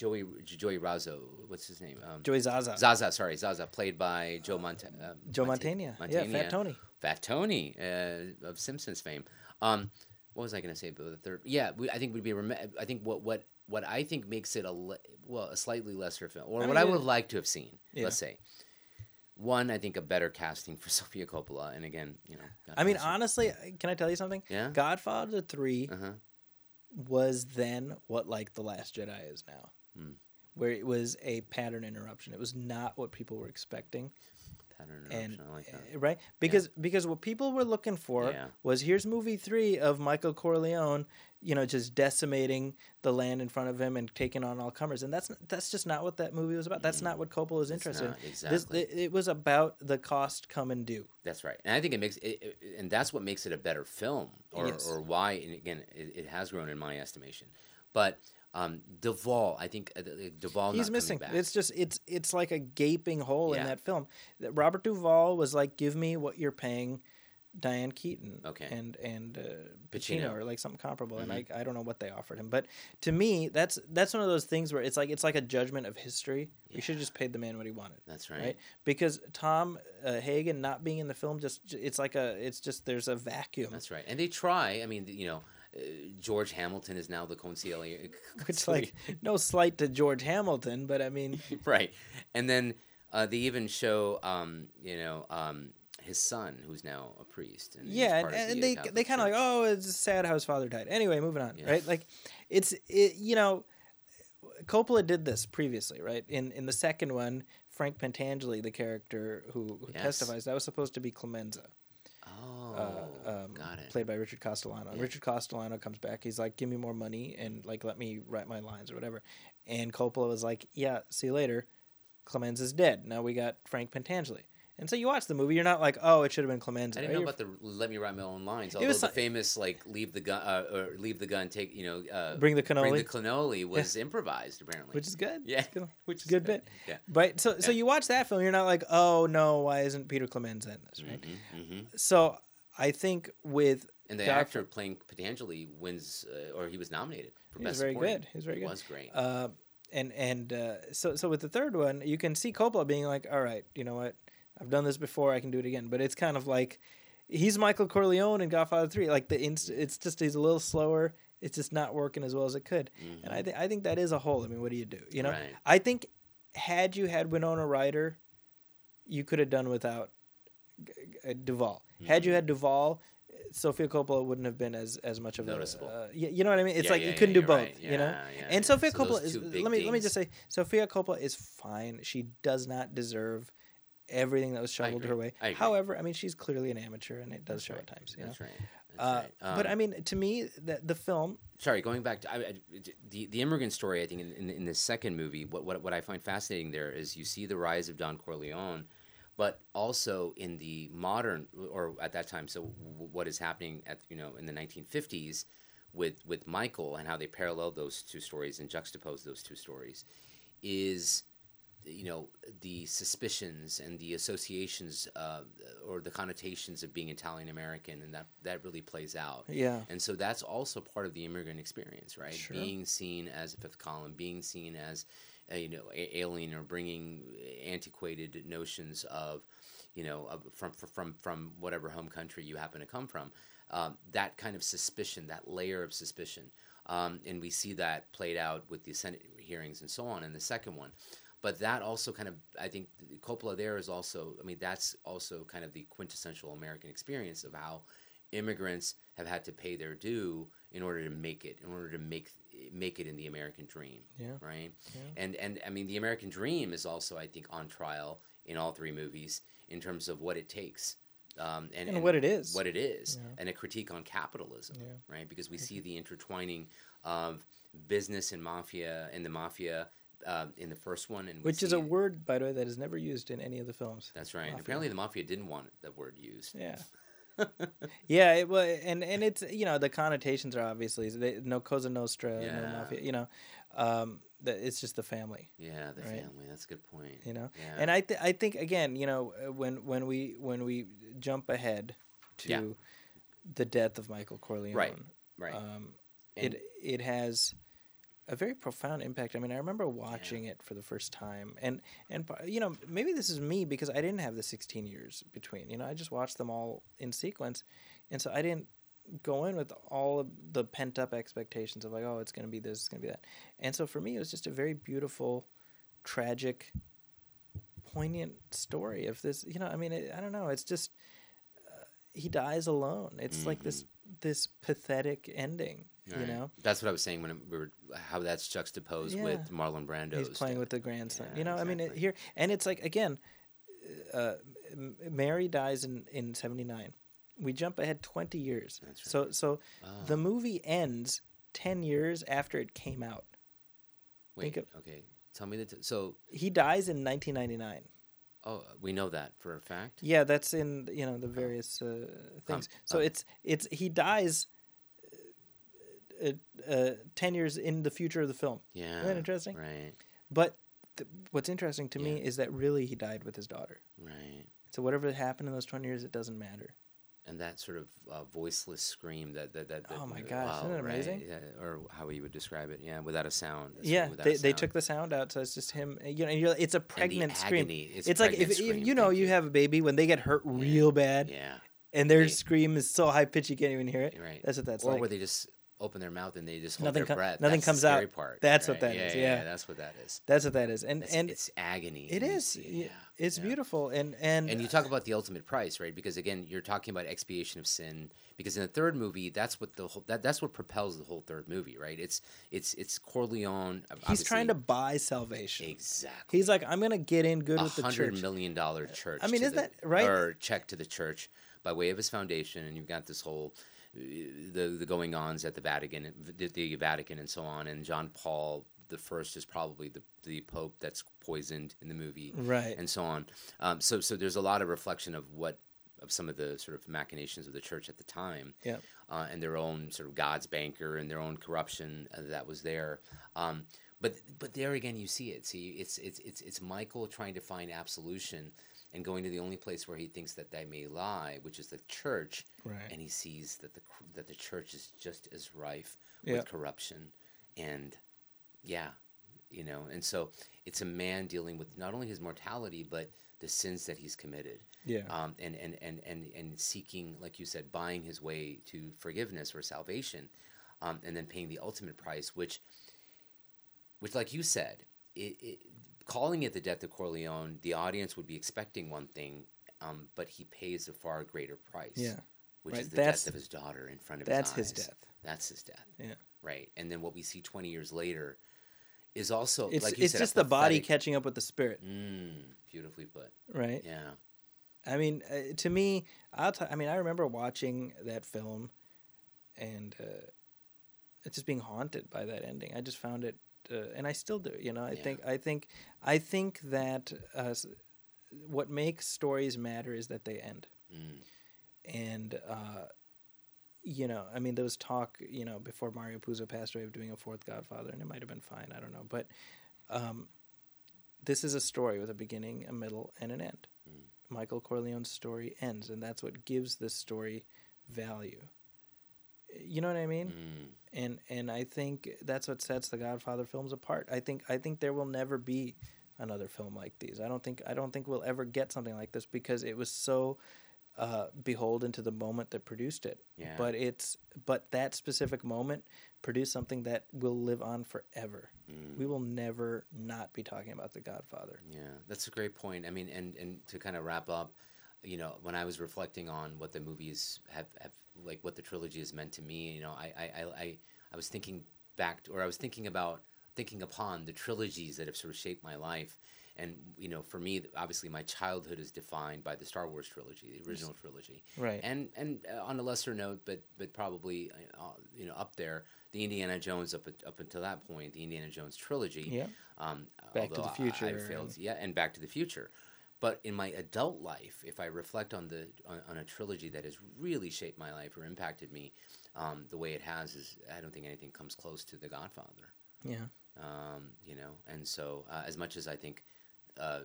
Joey Joey Razzo, what's his name? Um, joey Zasa Zasa, sorry, Zasa, played by Joe Monta- uh, joe Monta- Mantegna yeah fat tony Fat Tony uh, of Simpsons fame. Um, what was I going to say about the third? Yeah, we, I think we'd be. Rem- I think what what what I think makes it a le- well a slightly lesser film, or I what I would have liked to have seen. Yeah. Let's say. One, I think a better casting for <laughs> Sofia Coppola, and again, you know. God i mean her. honestly can i tell you something Yeah? godfather 3 Uh-huh. was then what like the last jedi is now Hmm. where it was a pattern interruption it was not what people were expecting pattern and interruption, I like that. uh, right because because what people were looking for Yeah. was here's movie three of Michael Corleone, you know, just decimating the land in front of him and taking on all comers, and that's that's just not what that movie was about. That's not what Coppola was interested not, in. exactly. This, it, it was about the cost come and due. That's right, and I think it makes it, it- and that's what makes it a better film, or Yes. or why. And again, it, it has grown in my estimation. But um, Duvall, I think uh, Duvall. He's missing. It's just it's it's like a gaping hole in that film. That Robert Duvall was like, give me what you're paying. Diane Keaton Okay. and and uh, Pacino, Pacino. Mm-hmm. or like something comparable, and I, I don't know what they offered him, but to me that's that's one of those things where it's like it's like a judgment of history. We should have just paid the man what he wanted. That's right. right? Because Tom uh, Hagen not being in the film just it's like a it's just there's a vacuum. That's right, and they try. I mean, you know, George Hamilton is now the consigliere. <laughs> Which like no slight to George Hamilton, but I mean <laughs> right, and then uh, they even show, um, you know, um, his son, who's now a priest. And yeah, and, and the they Catholic they kind of like oh it's sad how his father died. Anyway, moving on, Yeah. right? Like it's it, you know Coppola did this previously, right? In in the second one, Frank Pentangeli, the character who, who Yes. testifies, that was supposed to be Clemenza. Oh, uh, um, it. played by Richard Castellano. Yeah. Richard Castellano comes back. He's like, "Give me more money and like let me write my lines or whatever." And Coppola was like, "Yeah, see you later." Clemenza is dead. Now we got Frank Pentangeli. And so you watch the movie, you're not like, "Oh, it should have been Clemenza." I didn't know about the "Let me write my own lines." It Although was the famous like "leave the gun" uh, or "leave the gun," take you know, uh, Bring the bring the cannoli. cannoli was improvised apparently, which is good. yeah, good. <laughs> which is a good bit. Yeah. But so so you watch that film, you're not like, "Oh no, why isn't Peter Clemenza in this?" Right? hmm So I think with And the God- actor playing Pentangeli wins, uh, or he was nominated for He was very supporting. good. He was very He good. was great. Uh, and and uh, so so with the third one, you can see Coppola being like, "All right, you know what? I've done this before. I can do it again." But it's kind of like he's Michael Corleone in Godfather Three. Like the inst- it's just he's a little slower. It's just not working as well as it could. And I think I think that is a hole. I mean, what do you do? You know, Mm-hmm. Right. I think had you had Winona Ryder, you could have done without G- Duvall. Had Mm-hmm. you had Duvall. Sofia Coppola wouldn't have been as, as much of Noticeable. a uh, you, you know what I mean. It's Yeah, like yeah, you couldn't yeah, do both, right. you know. And. Sofia So Coppola is let me let me just say Sofia Coppola is fine. She does not deserve everything that was shoveled her way. I. However, I mean she's clearly an amateur, and it does show at times. You know? Right. Uh, right. but Um, I mean, to me, the, the film sorry, going back to I, I, the the immigrant story. I think in, in, in the second movie, what, what what I find fascinating there is you see the rise of Don Corleone, but also in the modern or at that time. So w- what is happening at you know in the 1950s with with Michael and how they parallel those two stories and juxtapose those two stories is you know the suspicions and the associations uh, or the connotations of being Italian American, and that that really plays out. Yeah. And so that's also part of the immigrant experience, right? Sure. Being seen as a fifth column, being seen as uh, you know alien or bringing antiquated notions of you know from from from whatever home country you happen to come from. Um, that kind of suspicion, that layer of suspicion, um, and we see that played out with the Senate hearings and so on in the second one. But that also kind of, I think Coppola there is also, I mean, that's also kind of the quintessential American experience of how immigrants have had to pay their due in order to make it, in order to make make it in the American dream, Yeah. right? And and I mean, the American dream is also, I think, on trial in all three movies in terms of what it takes. Um, and, And what it is. what it is, Yeah. and a critique on capitalism, Yeah. right? Because we see the intertwining of business and mafia, and the mafia uh, in the first one, and which is a it- word, by the way, that is never used in any of the films. That's right. Apparently, the mafia didn't want that word used. Yeah. Yeah, it, well, and and it's you know the connotations are obviously they, no Cosa Nostra, no mafia, you know, um, the, it's just the family. Yeah, the Right. family. That's a good point. you know Yeah. and i th- i think again you know when when we when we jump ahead to Yeah. the death of michael corleone Right. right. um And- it it has a very profound impact. I mean, I remember watching it for the first time, and and you know maybe this is me because I didn't have the 16 years between. You know, I just watched them all in sequence, and so I didn't go in with all of the pent up expectations of like, oh, it's going to be this, it's going to be that, and so for me, it was just a very beautiful, tragic, poignant story of this. You know, I mean, it, I don't know, it's just uh, he dies alone. It's like this this pathetic ending. You know, that's what I was saying when we were how that's juxtaposed Yeah. with Marlon Brando. he's playing with the grandson. Yeah, you know, I mean, it, here and it's like again, uh, Mary dies in in seventy nine. We jump ahead twenty years. That's So so Oh. the movie ends ten years after it came out. Wait, think okay. Tell me the t- so. He dies in nineteen ninety nine. Oh, we know that for a fact. Yeah, that's in you know the various uh, things. Um, so um, it's it's he dies. Uh, uh, ten years in the future of the film, Yeah. Isn't that interesting? Right. but th- what's interesting to me is that really he died with his daughter. Right. So whatever happened in those twenty years, it doesn't matter. And that sort of uh, voiceless scream that that that. that Oh my uh, gosh, isn't it right? amazing? Yeah, or how you would describe it? Yeah, without a sound. Yeah, without a they, they took the sound out, so it's just him. You know, and you're, it's a pregnant scream. agony, It's, It's like if, pregnant if you know thank you have a baby when they get hurt real bad, Yeah. and their They- scream is so high pitched you can't even hear it. Right. That's what that's or like. where they just open their mouth and they just hold Nothing their com- breath. nothing That's comes the scary out. Part. That's what right? that yeah, is, Yeah, yeah. that's what that is. That's what that is, and It's, and it's agony. it is. yeah, It's yeah. beautiful, and and And you talk about the ultimate price, right? Because again, you're talking about expiation of sin. Because in the third movie, that's what the whole that, that's what propels the whole third movie, right? It's it's it's Corleone. he's trying to buy salvation. exactly. He's like, I'm gonna get in good with the hundred million dollar church. I mean, isn't the- that right? Or check to the church by way of his foundation, and you've got this whole uh, the the going ons at the Vatican, the, the Vatican, and so on. And John Paul the first is probably the the Pope that's poisoned in the movie, Right. And so on. Um, so so there's a lot of reflection of what of some of the sort of machinations of the church at the time Yeah. uh, and their own sort of God's banker and their own corruption uh, that was there. Um, but but there again, you see it. See, it's it's it's it's Michael trying to find absolution and going to the only place where he thinks that that may lie, which is the church. Right. And he sees that the that the church is just as rife with corruption, and yeah, you know, and so it's a man dealing with not only his mortality but the sins that he's committed Yeah. um, and, and, and, and, and seeking, like you said, buying his way to forgiveness or salvation, um, and then paying the ultimate price, which, which, like you said, it, it, calling it the death of Corleone, the audience would be expecting one thing, um, but he pays a far greater price. Yeah. Which Right, is the that's- death of his daughter in front of that's his his death. That's his death. Yeah. Right. And then what we see 20 years later is also, It's like you it's said, just the body catching up with the spirit, Mm, beautifully put. right? Yeah. I mean, uh, to me, I'll t- I mean, I remember watching that film, and uh, just being haunted by that ending. I just found it, uh, and I still do. You know, I Yeah. think, I think, I think that uh, what makes stories matter is that they end, Mm. and uh, you know, I mean, there was talk, you know, before Mario Puzo passed away of doing a fourth Godfather, and it might have been fine. I don't know, but um, this is a story with a beginning, a middle, and an end. Michael Corleone's story ends, and that's what gives this story value. You know what I mean? Mm. And and I think that's what sets the Godfather films apart. I think I think there will never be another film like these. I don't think I don't think we'll ever get something like this because it was so uh, beholden to the moment that produced it. Yeah. But it's but that specific moment produced something that will live on forever. Mm. We will never not be talking about the Godfather. Yeah, that's a great point. I mean, and and to kind of wrap up, you know, when I was reflecting on what the movies have, have like what the trilogy has meant to me, you know, I I, I, I, I was thinking back, to, or I was thinking about thinking upon the trilogies that have sort of shaped my life. and you know, for me, obviously, my childhood is defined by the Star Wars trilogy, the original trilogy, Right. And and uh, on a lesser note, but but probably uh, you know up there, the Indiana Jones up up until that point, the Indiana Jones trilogy. Yeah. Um, Back to the I- I Future failed, and- yeah, and Back to the Future. But in my adult life, if I reflect on the on, on a trilogy that has really shaped my life or impacted me um, the way it has, is I don't think anything comes close to The Godfather. Yeah. Um, you know, and so uh, as much as I think uh,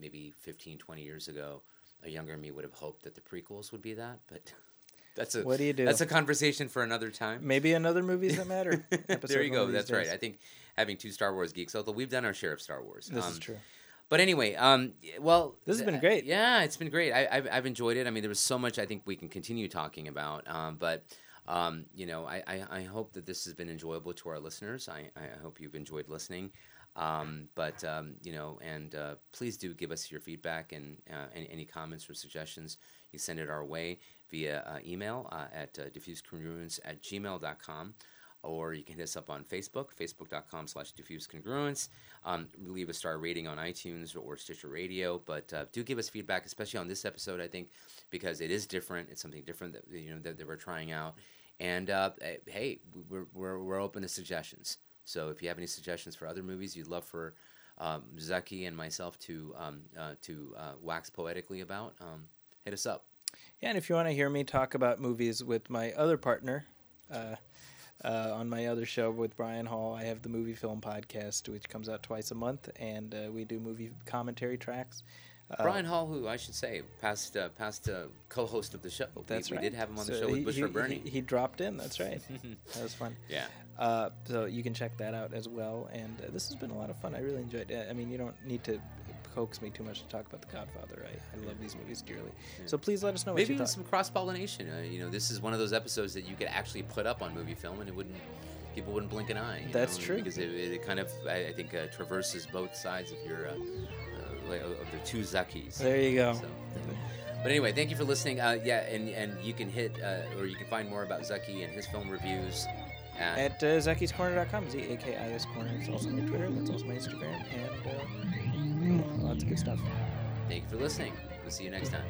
maybe 15, 20 years ago, a younger me would have hoped that the prequels would be that, but <laughs> that's a What do you do? That's a conversation for another time. Maybe another movies that matter. <laughs> there you go. That's right. I think having two Star Wars geeks, although we've done our share of Star Wars. This Um, is true. But anyway, um, well, This has been uh, great. Yeah, it's been great. I, I've, I've enjoyed it. I mean, there was so much I think we can continue talking about. Um, but um, you know, I, I, I hope that this has been enjoyable to our listeners. I, I hope you've enjoyed listening. Um, but um, you know, and uh, please do give us your feedback and uh, any, any comments or suggestions. You send it our way via uh, email uh, at uh, diffusecongruence at gmail.com or you can hit us up on Facebook, facebook.com slash diffusecongruence. Um, leave a star rating on iTunes or Stitcher Radio, but uh, do give us feedback, especially on this episode, I think, because it is different. It's something different that, you know, that, that we're trying out. And uh, eh, hey, we're, we're, we're open to suggestions. So if you have any suggestions for other movies you'd love for um, and myself to, um, uh, to uh, wax poetically about, um, hit us up. Yeah, and if you want to hear me talk about movies with my other partner, uh, uh, on my other show with Brian Hall, I have the Movie Film Podcast, which comes out twice a month, and uh, we do movie commentary tracks. Uh, Brian Hall, who I should say, past uh, past uh, co-host of the show. We- That's we, right. did have him on the So show with he- Bush he, for Bernie. He, he dropped in. That's right. <laughs> that was fun. yeah. Uh, so you can check that out as well. And uh, this has been a lot of fun. I really enjoyed it. I mean, you don't need to coax me too much to talk about The Godfather. I, I love these movies dearly. So please let us know what Maybe you even thought. some cross pollination. Uh, you know, this is one of those episodes that you could actually put up on movie film, and it wouldn't. People wouldn't blink an eye. That's know, true. because it, it kind of, I, I think, uh, traverses both sides of your, uh, uh, of the two Zakis. There you go. So, but anyway, thank you for listening. Uh, yeah, and and you can hit, uh, or you can find more about Zaki and his film reviews at, At uh, zakiscorner.com, Z A K I S Corner. It's also my Twitter. That's also my Instagram. And uh, lots of good stuff. Thank you for listening. We'll see you next time.